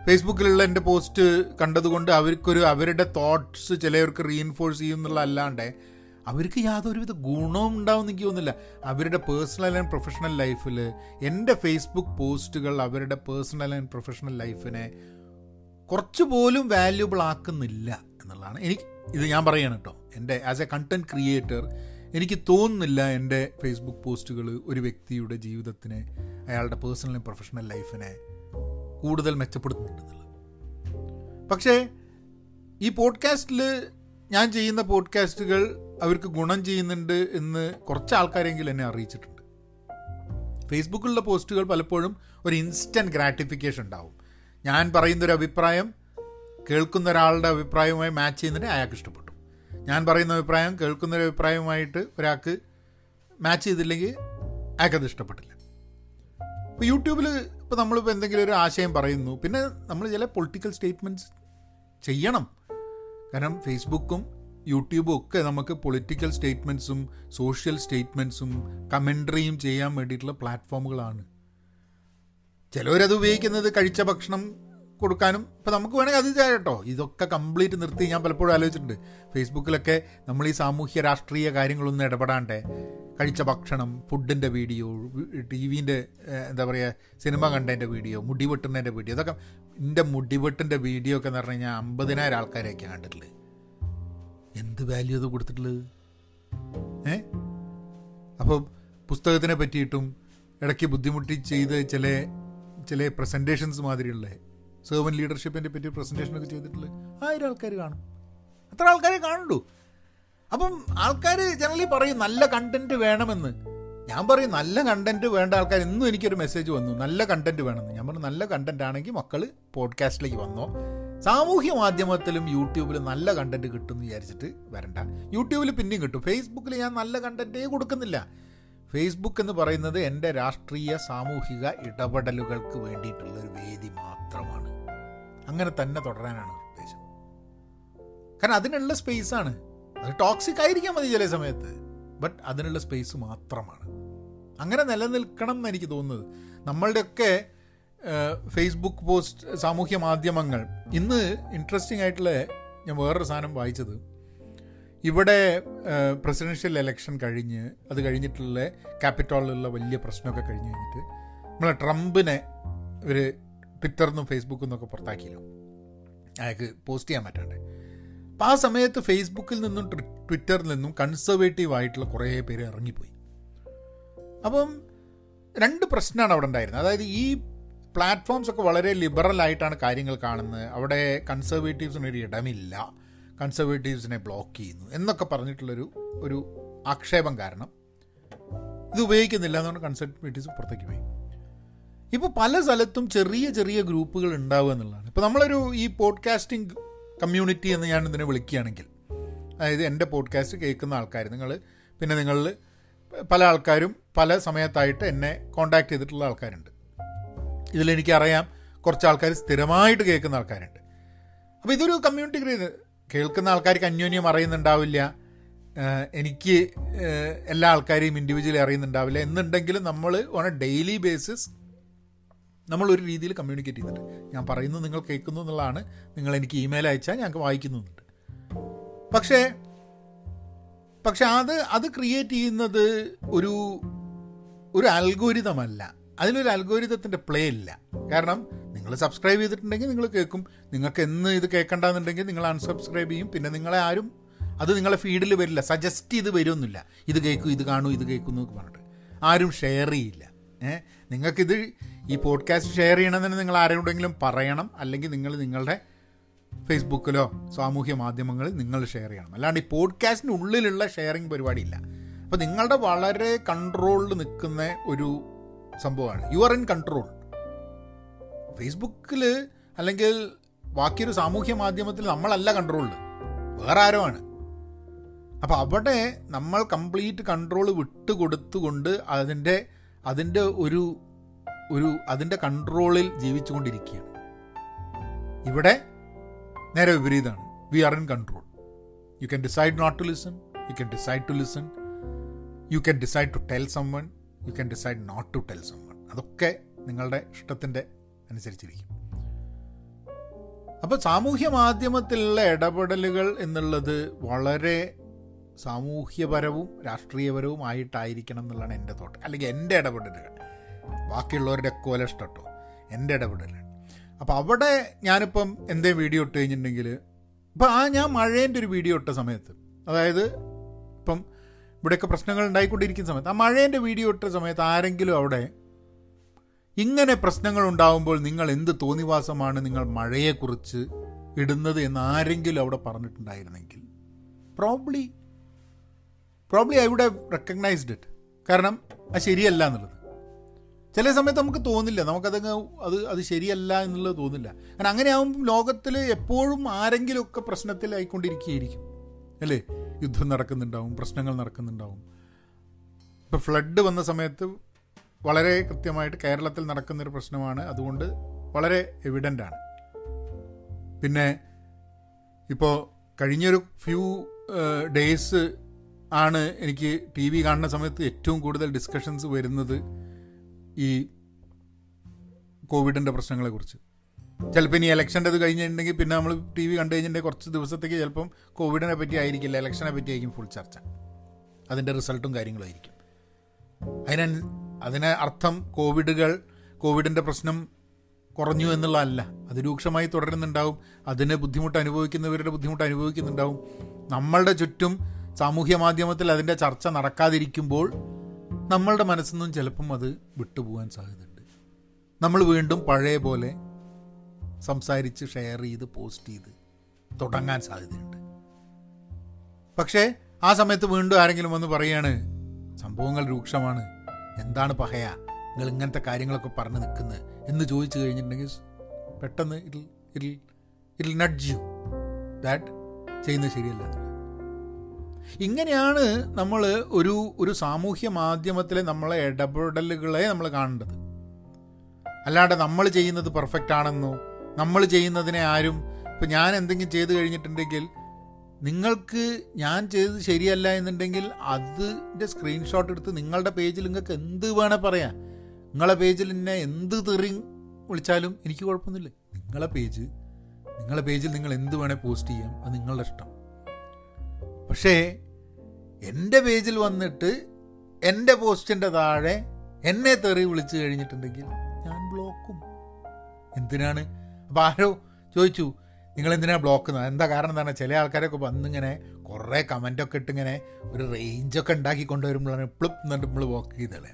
ഫേസ്ബുക്കിലുള്ള എന്റെ പോസ്റ്റ് കണ്ടതുകൊണ്ട് അവർക്കൊരു അവരുടെ തോട്ട്സ് ചിലവർക്ക് റീഇൻഫോഴ്സ് ചെയ്യും എന്നുള്ള അല്ലാണ്ട് അവർക്ക് യാതൊരുവിധ ഗുണവും ഉണ്ടാവും എനിക്ക് തോന്നുന്നില്ല. അവരുടെ പേഴ്സണൽ ആൻഡ് പ്രൊഫഷണൽ ലൈഫിൽ എന്റെ ഫേസ്ബുക്ക് പോസ്റ്റുകൾ അവരുടെ പേഴ്സണൽ ആൻഡ് പ്രൊഫഷണൽ ലൈഫിനെ കുറച്ച് പോലും വാല്യൂബിൾ ആക്കുന്നില്ല എന്നുള്ളതാണ്. എനിക്ക് ഇത് ഞാൻ പറയണം കേട്ടോ എന്റെ ആസ് എ കണ്ടന്റ് ക്രിയേറ്റർ എനിക്ക് തോന്നുന്നില്ല എന്റെ ഫേസ്ബുക്ക് പോസ്റ്റുകൾ ഒരു വ്യക്തിയുടെ ജീവിതത്തിനെ അയാളുടെ പേഴ്സണലും പ്രൊഫഷണൽ ലൈഫിനെ കൂടുതൽ മെച്ചപ്പെടുത്തുന്നുണ്ടെന്നുള്ളത്. പക്ഷേ ഈ പോഡ്കാസ്റ്റിൽ ഞാൻ ചെയ്യുന്ന പോഡ്കാസ്റ്റുകൾ അവർക്ക് ഗുണം ചെയ്യുന്നുണ്ട് എന്ന് കുറച്ച് ആൾക്കാരെങ്കിലും എന്നെ അറിയിച്ചിട്ടുണ്ട്. ഫേസ്ബുക്കിലുള്ള പോസ്റ്റുകൾ പലപ്പോഴും ഒരു ഇൻസ്റ്റന്റ് ഗ്രാറ്റിഫിക്കേഷൻ ഉണ്ടാവും. ഞാൻ പറയുന്നൊരു അഭിപ്രായം കേൾക്കുന്ന ഒരാളുടെ അഭിപ്രായവുമായി മാച്ച് ചെയ്യുന്നുണ്ടെങ്കിൽ അയാൾക്ക് ഇഷ്ടപ്പെട്ടു. ഞാൻ പറയുന്ന അഭിപ്രായം കേൾക്കുന്ന കേൾക്കുന്നൊരു അഭിപ്രായവുമായിട്ട് ഒരാൾക്ക് മാച്ച് ചെയ്തില്ലെങ്കിൽ അയാൾക്കത് ഇഷ്ടപ്പെട്ടില്ല. ഇപ്പോൾ യൂട്യൂബിൽ ഇപ്പോൾ നമ്മളിപ്പോൾ എന്തെങ്കിലും ഒരു ആശയം പറയുന്നു പിന്നെ നമ്മൾ ചില പൊളിറ്റിക്കൽ സ്റ്റേറ്റ്മെന്റ്സ് ചെയ്യണം. കാരണം ഫേസ്ബുക്കും യൂട്യൂബും ഒക്കെ നമുക്ക് പൊളിറ്റിക്കൽ സ്റ്റേറ്റ്മെന്റ്സും സോഷ്യൽ സ്റ്റേറ്റ്മെന്റ്സും കമൻട്രിയും ചെയ്യാൻ വേണ്ടിയിട്ടുള്ള പ്ലാറ്റ്ഫോമുകളാണ് ചിലവരത് ഉപയോഗിക്കുന്നത് കഴിച്ച ഭക്ഷണം കൊടുക്കാനും ഇപ്പം നമുക്ക് വേണമെങ്കിൽ അത് ചെയ്യാം കേട്ടോ. ഇതൊക്കെ കംപ്ലീറ്റ് നിർത്തി ഞാൻ പലപ്പോഴും ആലോചിച്ചിട്ടുണ്ട്. ഫേസ്ബുക്കിലൊക്കെ നമ്മൾ ഈ സാമൂഹ്യ രാഷ്ട്രീയ കാര്യങ്ങളൊന്നും ഇടപെടാണ്ട് കഴിച്ച ഭക്ഷണം ഫുഡിന്റെ വീഡിയോ ടി വിന്റെ എന്താ പറയുക സിനിമ കണ്ടതിന്റെ വീഡിയോ മുടി വെട്ടുന്നതിന്റെ വീഡിയോ ഇതൊക്കെ എന്റെ മുടി വെട്ടിന്റെ വീഡിയോ ഒക്കെ എന്ന് പറഞ്ഞു കഴിഞ്ഞാൽ അമ്പതിനായിരം ആൾക്കാരെയൊക്കെ കണ്ടിട്ടുള്ളത്. എന്ത് വാല്യൂ അത് കൊടുത്തിട്ടുള്ളത്? ഏ? അപ്പോൾ പുസ്തകത്തിനെ പറ്റിയിട്ടും ഇടയ്ക്ക് ബുദ്ധിമുട്ടി ചെയ്ത് ചില ചില പ്രസന്റേഷൻസ് മാതിരിയുള്ള സെർവൻ ലീഡർഷിപ്പിനെ പറ്റി പ്രസന്റേഷനൊക്കെ ചെയ്തിട്ടുള്ള ആയിരം ആൾക്കാർ കാണും. അത്ര ആൾക്കാരെ കാണുള്ളൂ. അപ്പം ആൾക്കാർ ജനറലി പറയും നല്ല കണ്ടന്റ് വേണമെന്ന്. ഞാൻ പറയും നല്ല കണ്ടന്റ് വേണ്ട ആൾക്കാർ ഇന്നും എനിക്കൊരു മെസ്സേജ് വന്നു നല്ല കണ്ടന്റ് വേണമെന്ന്. ഞാൻ പറഞ്ഞു നല്ല കണ്ടന്റ് ആണെങ്കിൽ മക്കൾ പോഡ്കാസ്റ്റിലേക്ക് വന്നോ. സാമൂഹ്യ മാധ്യമത്തിലും യൂട്യൂബിലും നല്ല കണ്ടന്റ് കിട്ടും എന്ന് വിചാരിച്ചിട്ട് വരണ്ട. യൂട്യൂബിൽ പിന്നെയും കിട്ടും. ഫേസ്ബുക്കിൽ ഞാൻ നല്ല കണ്ടന്റേ കൊടുക്കുന്നില്ല. ഫേസ്ബുക്ക് എന്ന് പറയുന്നത് എന്റെ രാഷ്ട്രീയ സാമൂഹിക ഇടപെടലുകൾക്ക് വേണ്ടിയിട്ടുള്ള ഒരു വേദി മാത്രമാണ്. അങ്ങനെ തന്നെ തുടരാനാണ് ഉദ്ദേശം. കാരണം അതിനുള്ള സ്പേസാണ് അത് ടോക്സിക് ആയിരിക്കാം മതി ചില സമയത്ത്. ബട്ട് അതിനുള്ള സ്പേസ് മാത്രമാണ്. അങ്ങനെ നിലനിൽക്കണം എന്ന് എനിക്ക് തോന്നുന്നത്. നമ്മളുടെയൊക്കെ ഫേസ്ബുക്ക് പോസ്റ്റ് സാമൂഹ്യ മാധ്യമങ്ങൾ. ഇന്ന് ഇൻട്രസ്റ്റിംഗ് ആയിട്ടുള്ള ഞാൻ വേറൊരു സാധനം വായിച്ചത്. ഇവിടെ പ്രസിഡൻഷ്യൽ ഇലക്ഷൻ കഴിഞ്ഞ് അത് കഴിഞ്ഞിട്ടുള്ള ക്യാപിറ്റോളിലുള്ള വലിയ പ്രശ്നമൊക്കെ കഴിഞ്ഞ് കഴിഞ്ഞിട്ട് നമ്മളെ ട്രംപിനെ ഇവർ ട്വിറ്ററിൽ നിന്നും ഫേസ്ബുക്കിൽ നിന്നൊക്കെ പുറത്താക്കിയല്ലോ. അയാൾക്ക് പോസ്റ്റ് ചെയ്യാൻ പറ്റാണ്ട്. അപ്പം ആ സമയത്ത് ഫേസ്ബുക്കിൽ നിന്നും ട്വിറ്ററിൽ നിന്നും കൺസർവേറ്റീവ് ആയിട്ടുള്ള കുറേ പേര് ഇറങ്ങിപ്പോയി. അപ്പം രണ്ട് പ്രശ്നമാണ് അവിടെ ഉണ്ടായിരുന്നത്. അതായത് ഈ പ്ലാറ്റ്ഫോംസ് ഒക്കെ വളരെ ലിബറൽ ആയിട്ടാണ് കാര്യങ്ങൾ കാണുന്നത്. അവിടെ കൺസർവേറ്റീവ്സിനൊരു ഇടമില്ല. കൺസർവേറ്റീവ്സിനെ ബ്ലോക്ക് ചെയ്യുന്നു എന്നൊക്കെ പറഞ്ഞിട്ടുള്ളൊരു ഒരു ആക്ഷേപം കാരണം ഇത് ഉപയോഗിക്കുന്നില്ല എന്നുകൊണ്ട് കൺസർവേറ്റീവ്സ് പുറത്തേക്ക് പോയി. ഇപ്പോൾ പല സ്ഥലത്തും ചെറിയ ചെറിയ ഗ്രൂപ്പുകൾ ഉണ്ടാവുക എന്നുള്ളതാണ്. ഇപ്പോൾ നമ്മളൊരു ഈ പോഡ്കാസ്റ്റിംഗ് കമ്മ്യൂണിറ്റി എന്ന് ഞാൻ ഇതിനെ വിളിക്കുകയാണെങ്കിൽ അതായത് എന്റെ പോഡ്കാസ്റ്റ് കേൾക്കുന്ന ആൾക്കാർ നിങ്ങൾ പിന്നെ നിങ്ങളിൽ പല ആൾക്കാരും പല സമയത്തായിട്ട് എന്നെ കോണ്ടാക്ട് ചെയ്തിട്ടുള്ള ആൾക്കാരുണ്ട്. ഇതിലെനിക്കറിയാം കുറച്ച് ആൾക്കാർ സ്ഥിരമായിട്ട് കേൾക്കുന്ന ആൾക്കാരുണ്ട്. അപ്പോൾ ഇതൊരു കമ്മ്യൂണിറ്റി കേൾക്കുന്ന ആൾക്കാർക്ക് അന്യോന്യം അറിയുന്നുണ്ടാവില്ല. എനിക്ക് എല്ലാ ആൾക്കാരെയും ഇൻഡിവിജ്വലി അറിയുന്നുണ്ടാവില്ല. എന്നുണ്ടെങ്കിലും നമ്മൾ ഓൺ എ ഡെയിലി ബേസിസ് നമ്മൾ ഒരു രീതിയിൽ കമ്മ്യൂണിക്കേറ്റ് ചെയ്യുന്നുണ്ട്. ഞാൻ പറയുന്നത് നിങ്ങൾ കേൾക്കുന്നു എന്നുള്ളതാണ്. നിങ്ങൾ എനിക്ക് ഇമെയിൽ അയച്ചാൽ ഞങ്ങൾക്ക് വായിക്കുന്നുണ്ട് പക്ഷേ പക്ഷെ അത് അത് ക്രിയേറ്റ് ചെയ്യുന്നത് ഒരു ഒരു അൽഗോരിതമല്ല അതിലൊരു അൽഗോരിതത്തിന്റെ പ്ലേ ഇല്ല. കാരണം നിങ്ങൾ സബ്സ്ക്രൈബ് ചെയ്തിട്ടുണ്ടെങ്കിൽ നിങ്ങൾ കേൾക്കും. നിങ്ങൾക്ക് എന്ന് ഇത് കേൾക്കണ്ടെന്നുണ്ടെങ്കിൽ നിങ്ങൾ അൺസബ്സ്ക്രൈബ് ചെയ്യും. പിന്നെ നിങ്ങളെ ആരും അത് നിങ്ങളെ ഫീഡിൽ വരില്ല. സജസ്റ്റ് ചെയ്ത് വരുമൊന്നുമില്ല ഇത് കേൾക്കൂ ഇത് കാണൂ ഇത് കേൾക്കുന്നു എന്നൊക്കെ പറഞ്ഞിട്ട്. ആരും ഷെയർ ചെയ്യില്ല. ഏഹ് നിങ്ങൾക്കിത് ഈ പോഡ്കാസ്റ്റ് ഷെയർ ചെയ്യണമെന്ന് നിങ്ങൾ ആരോടെങ്കിലും പറയണം. അല്ലെങ്കിൽ നിങ്ങൾ നിങ്ങളുടെ ഫേസ്ബുക്കിലോ സാമൂഹ്യ മാധ്യമങ്ങളിൽ നിങ്ങൾ ഷെയർ ചെയ്യണം. അല്ലാണ്ട് ഈ പോഡ്കാസ്റ്റിന്റെ ഉള്ളിലുള്ള ഷെയറിങ് പരിപാടിയില്ല. അപ്പോൾ നിങ്ങളുടെ വളരെ കൺട്രോളിൽ നിൽക്കുന്ന ഒരു സംഭവമാണ്. യു ആർ ഇൻ കൺട്രോൾ ഫേസ്ബുക്കിൽ അല്ലെങ്കിൽ ബാക്കിയൊരു സാമൂഹ്യ മാധ്യമത്തിൽ നമ്മളല്ല കൺട്രോളിൽ വേറെ ആരോ ആണ് അപ്പോൾ അവിടെ നമ്മൾ കംപ്ലീറ്റ് കൺട്രോൾ വിട്ടുകൊടുത്തുകൊണ്ട് അതിന്റെ അതിന്റെ ഒരു ഒരു അതിന്റെ കൺട്രോളിൽ ജീവിച്ചുകൊണ്ടിരിക്കുകയാണ്. ഇവിടെ നേരെ വിപരീതമാണ് we are in control you can decide not to listen you can decide to listen you can decide to tell someone you can decide not to tell someone അതൊക്കെ നിങ്ങളുടെ ഇഷ്ടത്തിന്റെ അനുസരിച്ചിരിക്കും. അപ്പോൾ സാമൂഹ്യ മാധ്യമത്തിലുള്ള ഇടപെടലുകൾ എന്നുള്ളത് വളരെ സാമൂഹ്യപരവും രാഷ്ട്രീയപരവും ആയിട്ടായിരിക്കണം എന്നുള്ളതാണ് എന്റെ തോട്ട്. അല്ലെങ്കിൽ എന്റെ ഇടപെടലുകൾ. ബാക്കിയുള്ളവരുടെ ഒക്കെ ഇഷ്ടട്ടോ. എന്റെ ഇടപെടലുകൾ. അപ്പോൾ അവിടെ ഞാനിപ്പം എന്തേ വീഡിയോ ഇട്ട് കഴിഞ്ഞിട്ടുണ്ടെങ്കിൽ ഇപ്പം ആ ഞാൻ മഴേന്റെ ഒരു വീഡിയോ ഇട്ട സമയത്ത് അതായത് ഇപ്പം ഇവിടെയൊക്കെ പ്രശ്നങ്ങൾ ഉണ്ടായിക്കൊണ്ടിരിക്കുന്ന സമയത്ത് ആ മഴേന്റെ വീഡിയോ ഇട്ട സമയത്ത് ആരെങ്കിലും അവിടെ ഇങ്ങനെ പ്രശ്നങ്ങൾ ഉണ്ടാവുമ്പോൾ നിങ്ങൾ എന്ത് തോന്നിവാസമാണ് നിങ്ങൾ മഴയെക്കുറിച്ച് ഇടുന്നത് എന്ന് ആരെങ്കിലും അവിടെ പറഞ്ഞിട്ടുണ്ടായിരുന്നെങ്കിൽ? Probably probably I would have recognised it കാരണം അത് ശരിയല്ല എന്നുള്ളത്. ചില സമയത്ത് നമുക്ക് തോന്നില്ല. നമുക്കതങ്ങ് അത് അത് ശരിയല്ല എന്നുള്ളത് തോന്നില്ല. കാരണം അങ്ങനെ ആകുമ്പോൾ ലോകത്തിൽ എപ്പോഴും ആരെങ്കിലുമൊക്കെ പ്രശ്നത്തിൽ ആയിക്കൊണ്ടിരിക്കുകയായിരിക്കും അല്ലേ? യുദ്ധം നടക്കുന്നുണ്ടാവും പ്രശ്നങ്ങൾ നടക്കുന്നുണ്ടാവും. ഇപ്പോൾ ഫ്ലഡ് വന്ന സമയത്ത് വളരെ കൃത്യമായിട്ട് കേരളത്തിൽ നടക്കുന്നൊരു പ്രശ്നമാണ്. അതുകൊണ്ട് വളരെ എവിഡന്റ് ആണ്. പിന്നെ ഇപ്പോൾ കഴിഞ്ഞൊരു ഫ്യൂ ഡേയ്സ് ആണ് എനിക്ക് ടി വി കാണുന്ന സമയത്ത് ഏറ്റവും കൂടുതൽ ഡിസ്കഷൻസ് വരുന്നത് ഈ കോവിഡിന്റെ പ്രശ്നങ്ങളെക്കുറിച്ച് ചിലപ്പോൾ ഇനി ഇലക്ഷന്റെ ഇത് കഴിഞ്ഞിട്ടുണ്ടെങ്കിൽ പിന്നെ നമ്മൾ ടി വി കണ്ടു കഴിഞ്ഞിട്ടുണ്ടെങ്കിൽ കുറച്ച് ദിവസത്തേക്ക് ചിലപ്പം കോവിഡിനെ പറ്റി ആയിരിക്കില്ല. ഇലക്ഷനെ പറ്റി ആയിരിക്കും ഫുൾ ചർച്ച. അതിന്റെ റിസൾട്ടും കാര്യങ്ങളും ആയിരിക്കും. അതിന് അതിന് അർത്ഥം കോവിഡുകൾ കോവിഡിന്റെ പ്രശ്നം കുറഞ്ഞു എന്നുള്ളതല്ല. അത് രൂക്ഷമായി തുടരുന്നുണ്ടാവും. അതിന് ബുദ്ധിമുട്ട് അനുഭവിക്കുന്നവരുടെ ബുദ്ധിമുട്ട് അനുഭവിക്കുന്നുണ്ടാവും. നമ്മളുടെ ചുറ്റും സാമൂഹ്യ മാധ്യമത്തിൽ അതിന്റെ ചർച്ച നടക്കാതിരിക്കുമ്പോൾ നമ്മളുടെ മനസ്സിൽ നിന്നും ചിലപ്പം അത് വിട്ടുപോകാൻ സാധ്യതയുണ്ട്. നമ്മൾ വീണ്ടും പഴയ പോലെ സംസാരിച്ച് ഷെയർ ചെയ്ത് പോസ്റ്റ് ചെയ്ത് തുടങ്ങാൻ സാധ്യതയുണ്ട്. പക്ഷേ ആ സമയത്ത് വീണ്ടും ആരെങ്കിലും വന്ന് പറയാണ് സംഭവങ്ങൾ രൂക്ഷമാണ്. എന്താണ് പഹയ? നിങ്ങൾ ഇങ്ങനത്തെ കാര്യങ്ങളൊക്കെ പറഞ്ഞ് നിൽക്കുന്നത് എന്ന് ചോദിച്ചു കഴിഞ്ഞിട്ടുണ്ടെങ്കിൽ പെട്ടെന്ന് it it it nudge you that ചെയ്യുന്നത് ശരിയല്ല. ഇങ്ങനെയാണ് നമ്മൾ ഒരു ഒരു സാമൂഹ്യ മാധ്യമത്തിലെ നമ്മളെ ഇടപെടലുകളെ നമ്മൾ കാണേണ്ടത്. അല്ലാണ്ട് നമ്മൾ ചെയ്യുന്നത് പെർഫെക്റ്റ് ആണെന്നോ നമ്മൾ ചെയ്യുന്നതിനെ ആരും ഇപ്പം ഞാൻ എന്തെങ്കിലും ചെയ്ത് കഴിഞ്ഞിട്ടുണ്ടെങ്കിൽ നിങ്ങൾക്ക് ഞാൻ ചെയ്തത് ശരിയല്ല എന്നുണ്ടെങ്കിൽ അതിന്റെ സ്ക്രീൻഷോട്ട് എടുത്ത് നിങ്ങളുടെ പേജിൽ നിങ്ങൾക്ക് എന്ത് വേണേൽ പറയാം. നിങ്ങളെ പേജിൽ എന്നെ എന്ത് തെറി വിളിച്ചാലും എനിക്ക് കുഴപ്പമൊന്നുമില്ല. നിങ്ങളെ പേജ് നിങ്ങളെ പേജിൽ നിങ്ങൾ എന്ത് വേണേൽ പോസ്റ്റ് ചെയ്യാം. അത് നിങ്ങളുടെ ഇഷ്ടം. പക്ഷേ എന്റെ പേജിൽ വന്നിട്ട് എന്റെ പോസ്റ്റിന്റെ താഴെ എന്നെ തെറി വിളിച്ചു കഴിഞ്ഞിട്ടുണ്ടെങ്കിൽ ഞാൻ ബ്ലോക്കും എന്തിനാണ്? അപ്പോൾ ആരോ ചോദിച്ചു നിങ്ങൾ എന്തിനാണ് ബ്ലോക്ക് എന്താ കാരണം എന്താണ്? ചില ആൾക്കാരൊക്കെ വന്നിങ്ങനെ കുറേ കമന്റൊക്കെ ഇട്ടിങ്ങനെ ഒരു റേഞ്ചൊക്കെ ഉണ്ടാക്കി കൊണ്ടുവരുമ്പോഴാണ് ഇപ്പോഴും എന്നിട്ട് നമ്മൾ ബ്ലോക്ക് ചെയ്തത്.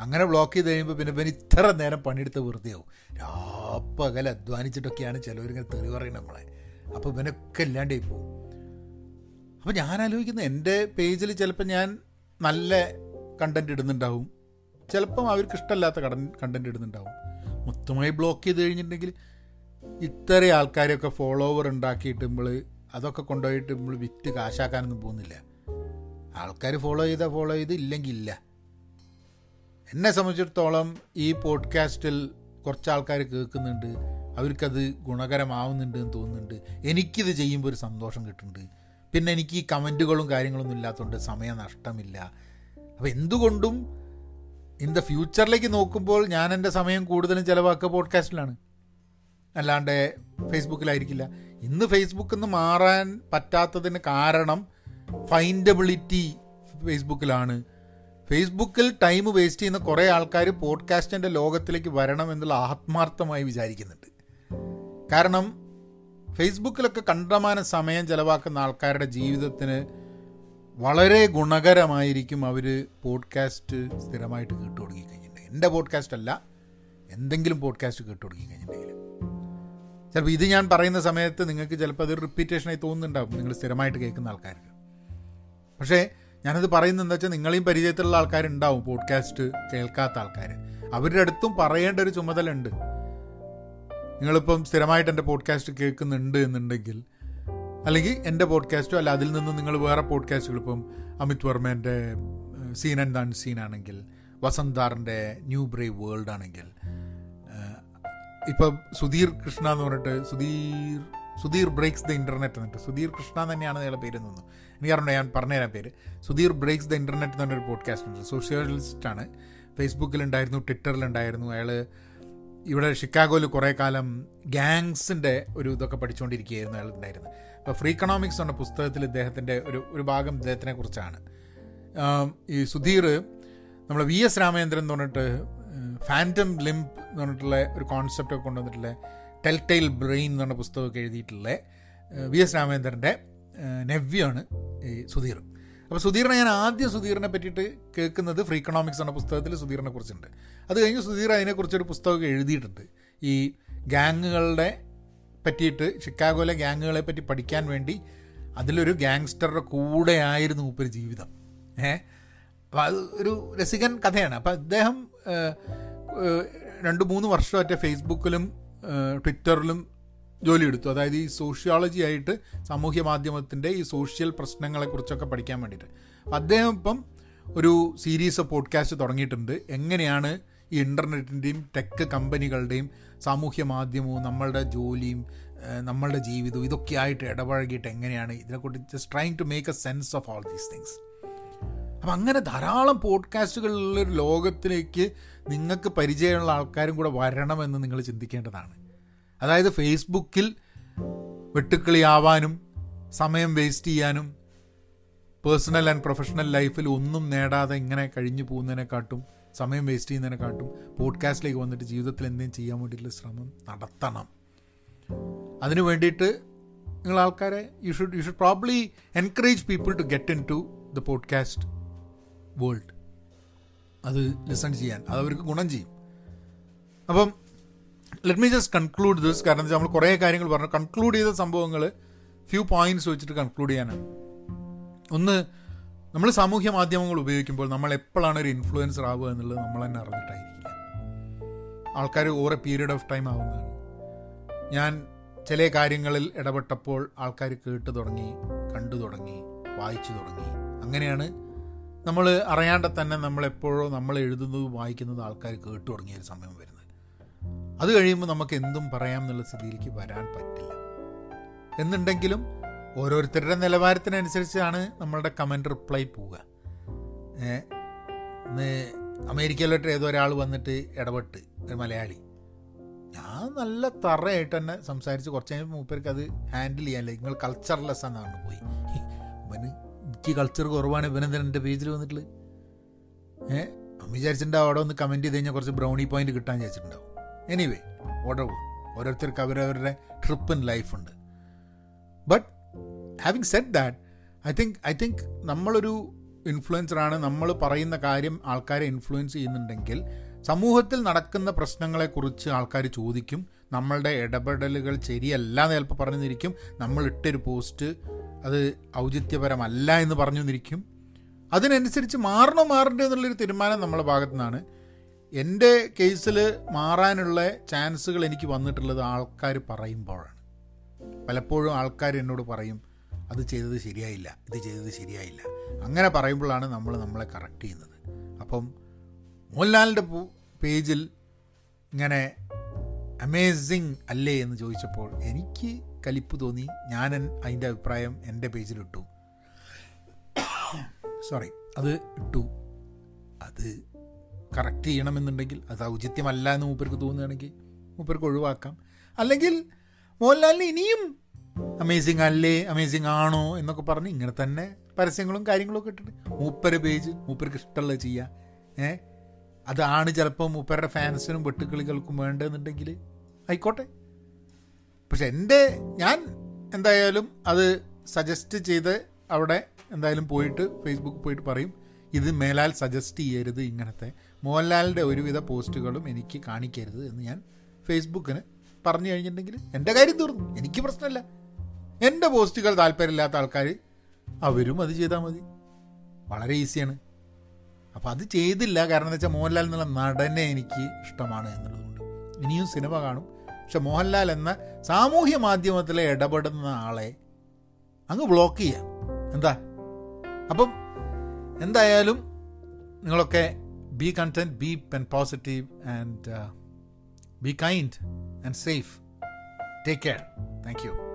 അങ്ങനെ ബ്ലോക്ക് ചെയ്ത് കഴിയുമ്പോൾ പിന്നെ പിന്നെ ഇത്ര നേരം പണിയെടുത്ത് വൃത്തിയാവും രാപ്പകൽ അധ്വാനിച്ചിട്ടൊക്കെയാണ് ചിലവരിങ്ങനെ തെറി പറയുന്നത് നമ്മളെ. അപ്പോൾ പിന്നെ ഇവനൊക്കെ ഇല്ലാണ്ടായി പോകും അപ്പോൾ ഞാൻ ആലോചിക്കുന്നത് എന്റെ പേജിൽ ചിലപ്പോൾ ഞാൻ നല്ല കണ്ടന്റ് ഇടുന്നുണ്ടാവും. ചിലപ്പം അവർക്ക് ഇഷ്ടമല്ലാത്ത കണ്ടന്റ് കണ്ടന്റ് ഇടുന്നുണ്ടാവും. മൊത്തമായി ബ്ലോക്ക് ചെയ്ത് കഴിഞ്ഞിട്ടുണ്ടെങ്കിൽ ഇത്ര ആൾക്കാരെയൊക്കെ ഫോളോവർ ഉണ്ടാക്കിയിട്ട് നമ്മൾ അതൊക്കെ കൊണ്ടുപോയിട്ട് നമ്മൾ വിറ്റ് കാശാക്കാനൊന്നും പോകുന്നില്ല. ആൾക്കാർ ഫോളോ ചെയ്താൽ ഫോളോ ചെയ്ത് ഇല്ലെങ്കിൽ ഇല്ല. എന്നെ സംബന്ധിച്ചിടത്തോളം ഈ പോഡ്കാസ്റ്റിൽ കുറച്ച് ആൾക്കാർ കേൾക്കുന്നുണ്ട്. അവർക്കത് ഗുണകരമാവുന്നുണ്ട് എന്ന് തോന്നുന്നുണ്ട്. എനിക്കിത് ചെയ്യുമ്പോൾ ഒരു സന്തോഷം കിട്ടുന്നുണ്ട്. പിന്നെ എനിക്ക് ഈ കമന്റുകളും കാര്യങ്ങളൊന്നും ഇല്ലാത്തതുകൊണ്ട് സമയം സമയനഷ്ടമില്ല അപ്പോൾ എന്തുകൊണ്ടും ഇൻ ദ ഫ്യൂച്ചറിലേക്ക് നോക്കുമ്പോൾ ഞാൻ എന്റെ സമയം കൂടുതലും ചിലവാക്കുക പോഡ്കാസ്റ്റിലാണ് അല്ലാണ്ട് ഫേസ്ബുക്കിലായിരിക്കില്ല. ഇന്ന് ഫേസ്ബുക്കിൽ നിന്ന് മാറാൻ പറ്റാത്തതിന് കാരണം ഫൈൻഡബിലിറ്റി ഫേസ്ബുക്കിലാണ്. ഫേസ്ബുക്കിൽ ടൈം വേസ്റ്റ് ചെയ്യുന്ന കുറേ ആൾക്കാർ പോഡ്കാസ്റ്റിന്റെ ലോകത്തിലേക്ക് വരണം എന്നുള്ള ആത്മാർത്ഥമായി വിചാരിക്കുന്നുണ്ട്. കാരണം ഫേസ്ബുക്കിലൊക്കെ കണ്ടമാന സമയം ചിലവാക്കുന്ന ആൾക്കാരുടെ ജീവിതത്തിന് വളരെ ഗുണകരമായിരിക്കും അവർ പോഡ്കാസ്റ്റ് സ്ഥിരമായിട്ട് കേട്ടു തുടങ്ങി എന്റെ പോഡ്കാസ്റ്റ് അല്ല എന്തെങ്കിലും പോഡ്കാസ്റ്റ് കേട്ടു തുടങ്ങി കഴിഞ്ഞിട്ടുണ്ടെങ്കിൽ ചിലപ്പോൾ ഇത് ഞാൻ പറയുന്ന സമയത്ത് നിങ്ങൾക്ക് ചിലപ്പോൾ അത് റിപ്പീറ്റേഷനായി തോന്നുന്നുണ്ടാവും. നിങ്ങൾ സ്ഥിരമായിട്ട് കേൾക്കുന്ന ആൾക്കാർക്ക്. പക്ഷേ ഞാനത് പറയുന്നത് എന്താ വെച്ചാൽ നിങ്ങളെയും പരിചയത്തിലുള്ള ആൾക്കാരുണ്ടാവും പോഡ്കാസ്റ്റ് കേൾക്കാത്ത ആൾക്കാർ അവരുടെ അടുത്തും പറയേണ്ട ഒരു ചുമതല ഉണ്ട് നിങ്ങളിപ്പം സ്ഥിരമായിട്ട് എന്റെ പോഡ്കാസ്റ്റ് കേൾക്കുന്നുണ്ട് എന്നുണ്ടെങ്കിൽ അല്ലെങ്കിൽ എന്റെ പോഡ്കാസ്റ്റോ അല്ല അതിൽ നിന്ന് നിങ്ങൾ വേറെ പോഡ്കാസ്റ്റുകൾ ഇപ്പം അമിത് വർമ്മേന്റെ സീൻ ആൻഡ് ദൺ സീൻ ആണെങ്കിൽ വസന്താറിന്റെ ന്യൂ ബ്രേവ് വേൾഡ് ആണെങ്കിൽ ഇപ്പം സുധീർ കൃഷ്ണ എന്ന് പറഞ്ഞിട്ട് Sudheer Sudheer breaks the internet എന്നിട്ട്. സുധീർ കൃഷ്ണ തന്നെയാണ് അയാളുടെ പേര് നിന്നു എനിക്കറിയണ്ട ഞാൻ പറഞ്ഞുതരാൻ പേര്. സുധീർ ബ്രേക്സ് ദ ഇന്റർനെറ്റ് എന്ന് പറഞ്ഞൊരു പോഡ്കാസ്റ്റ് ഉണ്ട്. സോഷ്യോളിസ്റ്റാണ് ഫേസ്ബുക്കിലുണ്ടായിരുന്നു ട്വിറ്ററിലുണ്ടായിരുന്നു അയാൾ ഇവിടെ ഷിക്കാഗോയിൽ കുറേ കാലം ഗാങ്സിന്റെ ഒരു ഇതൊക്കെ പഠിച്ചുകൊണ്ടിരിക്കുകയായിരുന്നു അയാൾ ഉണ്ടായിരുന്നത് അപ്പോൾ ഫ്രീ ഇക്കണോമിക്സ് എന്ന പുസ്തകത്തിൽ ഇദ്ദേഹത്തിന്റെ ഒരു ഒരു ഭാഗം ഇദ്ദേഹത്തിനെ കുറിച്ചാണ്. ഈ സുധീർ നമ്മൾ വി എസ് രാമചന്ദ്രൻ എന്ന് പറഞ്ഞിട്ട് ഫാന്റം ലിംപ് എന്ന് പറഞ്ഞിട്ടുള്ള ഒരു കോൺസെപ്റ്റ് ഒക്കെ കൊണ്ടുവന്നിട്ടുള്ള ടെൽ ബ്രെയിൻ എന്ന് പറഞ്ഞ പുസ്തകമൊക്കെ എഴുതിയിട്ടുള്ള വി എസ് രാമേന്ദ്രന്റെ നെവ്യാണ് ഈ സുധീർ. അപ്പോൾ സുധീറിനെ ഞാൻ ആദ്യം സുധീറിനെ പറ്റിയിട്ട് കേൾക്കുന്നത് ഫ്രീ ഇക്കണോമിക്സ് എന്ന പുസ്തകത്തിൽ സുധീറിനെ കുറിച്ചുണ്ട് അത് കഴിഞ്ഞ് സുധീർ അതിനെക്കുറിച്ചൊരു പുസ്തകമൊക്കെ എഴുതിയിട്ടുണ്ട്. ഈ ഗ്യാങ്ങുകളുടെ പറ്റിയിട്ട് ഷിക്കാഗോയിലെ ഗ്യാങ്ങുകളെ പറ്റി പഠിക്കാൻ വേണ്ടി അതിലൊരു ഗ്യാങ്സ്റ്ററുടെ കൂടെ ആയിരുന്നു ജീവിതം. ഏഹ് അപ്പോൾ അത് ഒരു രസികൻ കഥയാണ്. അപ്പോൾ അദ്ദേഹം രണ്ട് മൂന്ന് വർഷമായിട്ട് ഫേസ്ബുക്കിലും ട്വിറ്ററിലും ജോലി എടുത്തു അതായത് ഈ സോഷ്യോളജി ആയിട്ട് സാമൂഹ്യ മാധ്യമത്തിന്റെ ഈ സോഷ്യൽ പ്രശ്നങ്ങളെക്കുറിച്ചൊക്കെ പഠിക്കാൻ വേണ്ടിയിട്ട്. അദ്ദേഹം ഇപ്പം ഒരു സീരീസ് പോഡ്കാസ്റ്റ് തുടങ്ങിയിട്ടുണ്ട്. എങ്ങനെയാണ് ഈ ഇന്റർനെറ്റിന്റെയും ടെക് കമ്പനികളുടെയും സാമൂഹ്യ മാധ്യമവും നമ്മളുടെ ജോലിയും നമ്മളുടെ ജീവിതവും ഇതൊക്കെ ആയിട്ട് ഇടപഴകിയിട്ട് എങ്ങനെയാണ് ഇതിനെക്കുറിച്ച് just trying to make a sense of all these things അപ്പം അങ്ങനെ ധാരാളം പോഡ്കാസ്റ്റുകളിലൊരു ലോകത്തിലേക്ക് നിങ്ങൾക്ക് പരിചയമുള്ള ആൾക്കാരും കൂടെ വരണമെന്ന് നിങ്ങൾ ചിന്തിക്കേണ്ടതാണ്. അതായത് ഫേസ്ബുക്കിൽ വെട്ടുക്കിളിയാവാനും സമയം വേസ്റ്റ് ചെയ്യാനും പേഴ്സണൽ ആൻഡ് പ്രൊഫഷണൽ ലൈഫിൽ ഒന്നും നേടാതെ ഇങ്ങനെ കഴിഞ്ഞു പോകുന്നതിനെക്കാട്ടും സമയം വേസ്റ്റ് ചെയ്യുന്നതിനെക്കാട്ടും പോഡ്കാസ്റ്റിലേക്ക് വന്നിട്ട് ജീവിതത്തിൽ എന്തെങ്കിലും ചെയ്യാൻ വേണ്ടിയിട്ടുള്ള ശ്രമം നടത്തണം. അതിനു വേണ്ടിയിട്ട് നിങ്ങൾ ആൾക്കാരെ you should you should probably encourage people to get in to the podcast world അത് ലിസൺ ചെയ്യാൻ അത് അവർക്ക് ഗുണം ചെയ്യും. അപ്പം let me just conclude this കാരണം നമ്മൾ കുറേ കാര്യങ്ങൾ പറഞ്ഞു. കൺക്ലൂഡ് ചെയ്ത സംഭവങ്ങൾ ഫ്യൂ പോയിന്റ്സ് വെച്ചിട്ട് കൺക്ലൂഡ് ചെയ്യാനാണ്. ഒന്ന് നമ്മൾ സാമൂഹ്യ മാധ്യമങ്ങൾ ഉപയോഗിക്കുമ്പോൾ നമ്മൾ എപ്പോഴാണ് ഒരു ഇൻഫ്ലുവൻസർ ആവുക എന്നുള്ളത് നമ്മൾ തന്നെ അറിഞ്ഞിട്ടായിരിക്കില്ല. ആൾക്കാർ ഓരോ പീരീഡ് ഓഫ് ടൈം ആവുന്നതാണ്. ഞാൻ ചില കാര്യങ്ങളിൽ ഇടപെട്ടപ്പോൾ ആൾക്കാർ കേട്ട് തുടങ്ങി കണ്ടു തുടങ്ങി വായിച്ചു തുടങ്ങി. അങ്ങനെയാണ് നമ്മൾ അറിയാണ്ട് തന്നെ നമ്മളെപ്പോഴോ നമ്മൾ എഴുതുന്നതും വായിക്കുന്നതും ആൾക്കാർ കേട്ടു തുടങ്ങിയ ഒരു സമയം വരുന്നത്. അത് കഴിയുമ്പോൾ നമുക്ക് എന്തും പറയാം എന്നുള്ള സ്ഥിതിയിലേക്ക് വരാൻ പറ്റില്ല. എന്നുണ്ടെങ്കിലും ഓരോരുത്തരുടെ നിലവാരത്തിനനുസരിച്ചാണ് നമ്മളുടെ കമന്റ് റിപ്ലൈ പോവുക. അമേരിക്കയിലോട്ട് ഏതോ ഒരാൾ വന്നിട്ട് ഇടപെട്ട് ഒരു മലയാളി. ഞാൻ നല്ല തറയായിട്ട് തന്നെ സംസാരിച്ച് കുറച്ച് കഴിഞ്ഞപ്പോൾ മൂപ്പർക്ക് അത് ഹാൻഡിൽ ചെയ്യാനില്ല നിങ്ങൾ കൾച്ചർലെസ് എന്നാണ് പോയി. എനിക്ക് കൾച്ചർ കുറവാണ്. ഇവനെന്താണ് എന്റെ പേജിൽ വന്നിട്ടുള്ളത്? ഏഹ് വിചാരിച്ചിട്ടുണ്ടാവും അവിടെ ഒന്ന് കമന്റ് ചെയ്ത് കഴിഞ്ഞാൽ കുറച്ച് ബ്രൗണി പോയിന്റ് കിട്ടാൻ വിചാരിച്ചിട്ടുണ്ടാവും. എനിവേ ഓടവ് ഓരോരുത്തർക്ക് അവരവരുടെ trip in ലൈഫുണ്ട് but having set that I think I think നമ്മളൊരു ഇൻഫ്ലുവൻസറാണ് നമ്മൾ പറയുന്ന കാര്യം ആൾക്കാരെ ഇൻഫ്ലുവൻസ് ചെയ്യുന്നുണ്ടെങ്കിൽ സമൂഹത്തിൽ നടക്കുന്ന പ്രശ്നങ്ങളെക്കുറിച്ച് ആൾക്കാർ ചോദിക്കും. നമ്മളുടെ ഇടപെടലുകൾ ശരിയല്ല എന്ന് ചിലപ്പോൾ പറഞ്ഞിരിക്കും. നമ്മൾ ഇട്ടൊരു പോസ്റ്റ് അത് ഔചിത്യപരമല്ല എന്ന് പറഞ്ഞു നിന്നിരിക്കും അതിനനുസരിച്ച് മാറണോ മാറണ്ടോ എന്നുള്ളൊരു തീരുമാനം നമ്മളെ ഭാഗത്തു നിന്നാണ് എന്റെ കേസിൽ മാറാനുള്ള ചാൻസുകൾ എനിക്ക് വന്നിട്ടുള്ളത് ആൾക്കാർ പറയുമ്പോഴാണ്. പലപ്പോഴും ആൾക്കാർ എന്നോട് പറയും അത് ചെയ്തത് ശരിയായില്ല ഇത് ചെയ്തത് ശരിയായില്ല. അങ്ങനെ പറയുമ്പോഴാണ് നമ്മൾ നമ്മളെ കറക്റ്റ് ചെയ്യുന്നത്. അപ്പം മോഹൻലാലിന്റെ പേജിൽ ഇങ്ങനെ അമേസിങ് അല്ലേ എന്ന് ചോദിച്ചപ്പോൾ എനിക്ക് കലിപ്പ് തോന്നി. ഞാൻ അതിന്റെ അഭിപ്രായം എന്റെ പേജിലിട്ടു സോറി അത് ഇട്ടു. അത് കറക്റ്റ് ചെയ്യണമെന്നുണ്ടെങ്കിൽ അത് ഔചിത്യമല്ല എന്ന് മൂപ്പർക്ക് തോന്നുകയാണെങ്കിൽ മൂപ്പർക്ക് ഒഴിവാക്കാം. അല്ലെങ്കിൽ മോഹൻലാലിന് ഇനിയും അമേസിങ് അല്ലേ അമേസിങ് ആണോ എന്നൊക്കെ പറഞ്ഞ് ഇങ്ങനെ തന്നെ പരസ്യങ്ങളും കാര്യങ്ങളും ഒക്കെ ഇട്ടിട്ട് മൂപ്പര് പേജ് മൂപ്പർക്ക് ഇഷ്ടമുള്ളത് ചെയ്യുക. ഏഹ് അതാണ് ചിലപ്പോൾ മൂപ്പരുടെ ഫാൻസിനും വെട്ടുക്കിളികൾക്കും വേണ്ടതെന്നുണ്ടെങ്കിൽ ആയിക്കോട്ടെ. പക്ഷെ എന്റെ ഞാൻ എന്തായാലും അത് സജസ്റ്റ് ചെയ്ത് അവിടെ എന്തായാലും പോയിട്ട് ഫേസ്ബുക്ക് പോയിട്ട് പറയും ഇത് മേലാൽ സജസ്റ്റ് ചെയ്യരുത് ഇങ്ങനത്തെ. മോഹൻലാലിന്റെ ഒരുവിധ പോസ്റ്റുകളും എനിക്ക് കാണിക്കരുത് എന്ന് ഞാൻ ഫേസ്ബുക്കിന് പറഞ്ഞു കഴിഞ്ഞിട്ടുണ്ടെങ്കിൽ എന്റെ കാര്യം തീർന്നു. എനിക്ക് പ്രശ്നമില്ല. എന്റെ പോസ്റ്റുകൾ താല്പര്യമില്ലാത്ത ആൾക്കാർ അവരും അത് ചെയ്താൽ മതി. വളരെ ഈസിയാണ്. അപ്പോൾ അത് ചെയ്തില്ല. കാരണം എന്താ വെച്ചാൽ മോഹൻലാൽ എന്നുള്ള നടനെ എനിക്ക് ഇഷ്ടമാണ് എന്നുള്ളതുകൊണ്ട് ഇനിയും സിനിമ കാണും. പക്ഷെ മോഹൻലാൽ എന്ന സാമൂഹ്യ മാധ്യമത്തിലെ ഇടപെടുന്ന ആളെ അങ്ങ് ബ്ലോക്ക് ചെയ്യാം. എന്താ? അപ്പം എന്തായാലും നിങ്ങളൊക്കെ be content be pen positive and be kind and safe take care thank you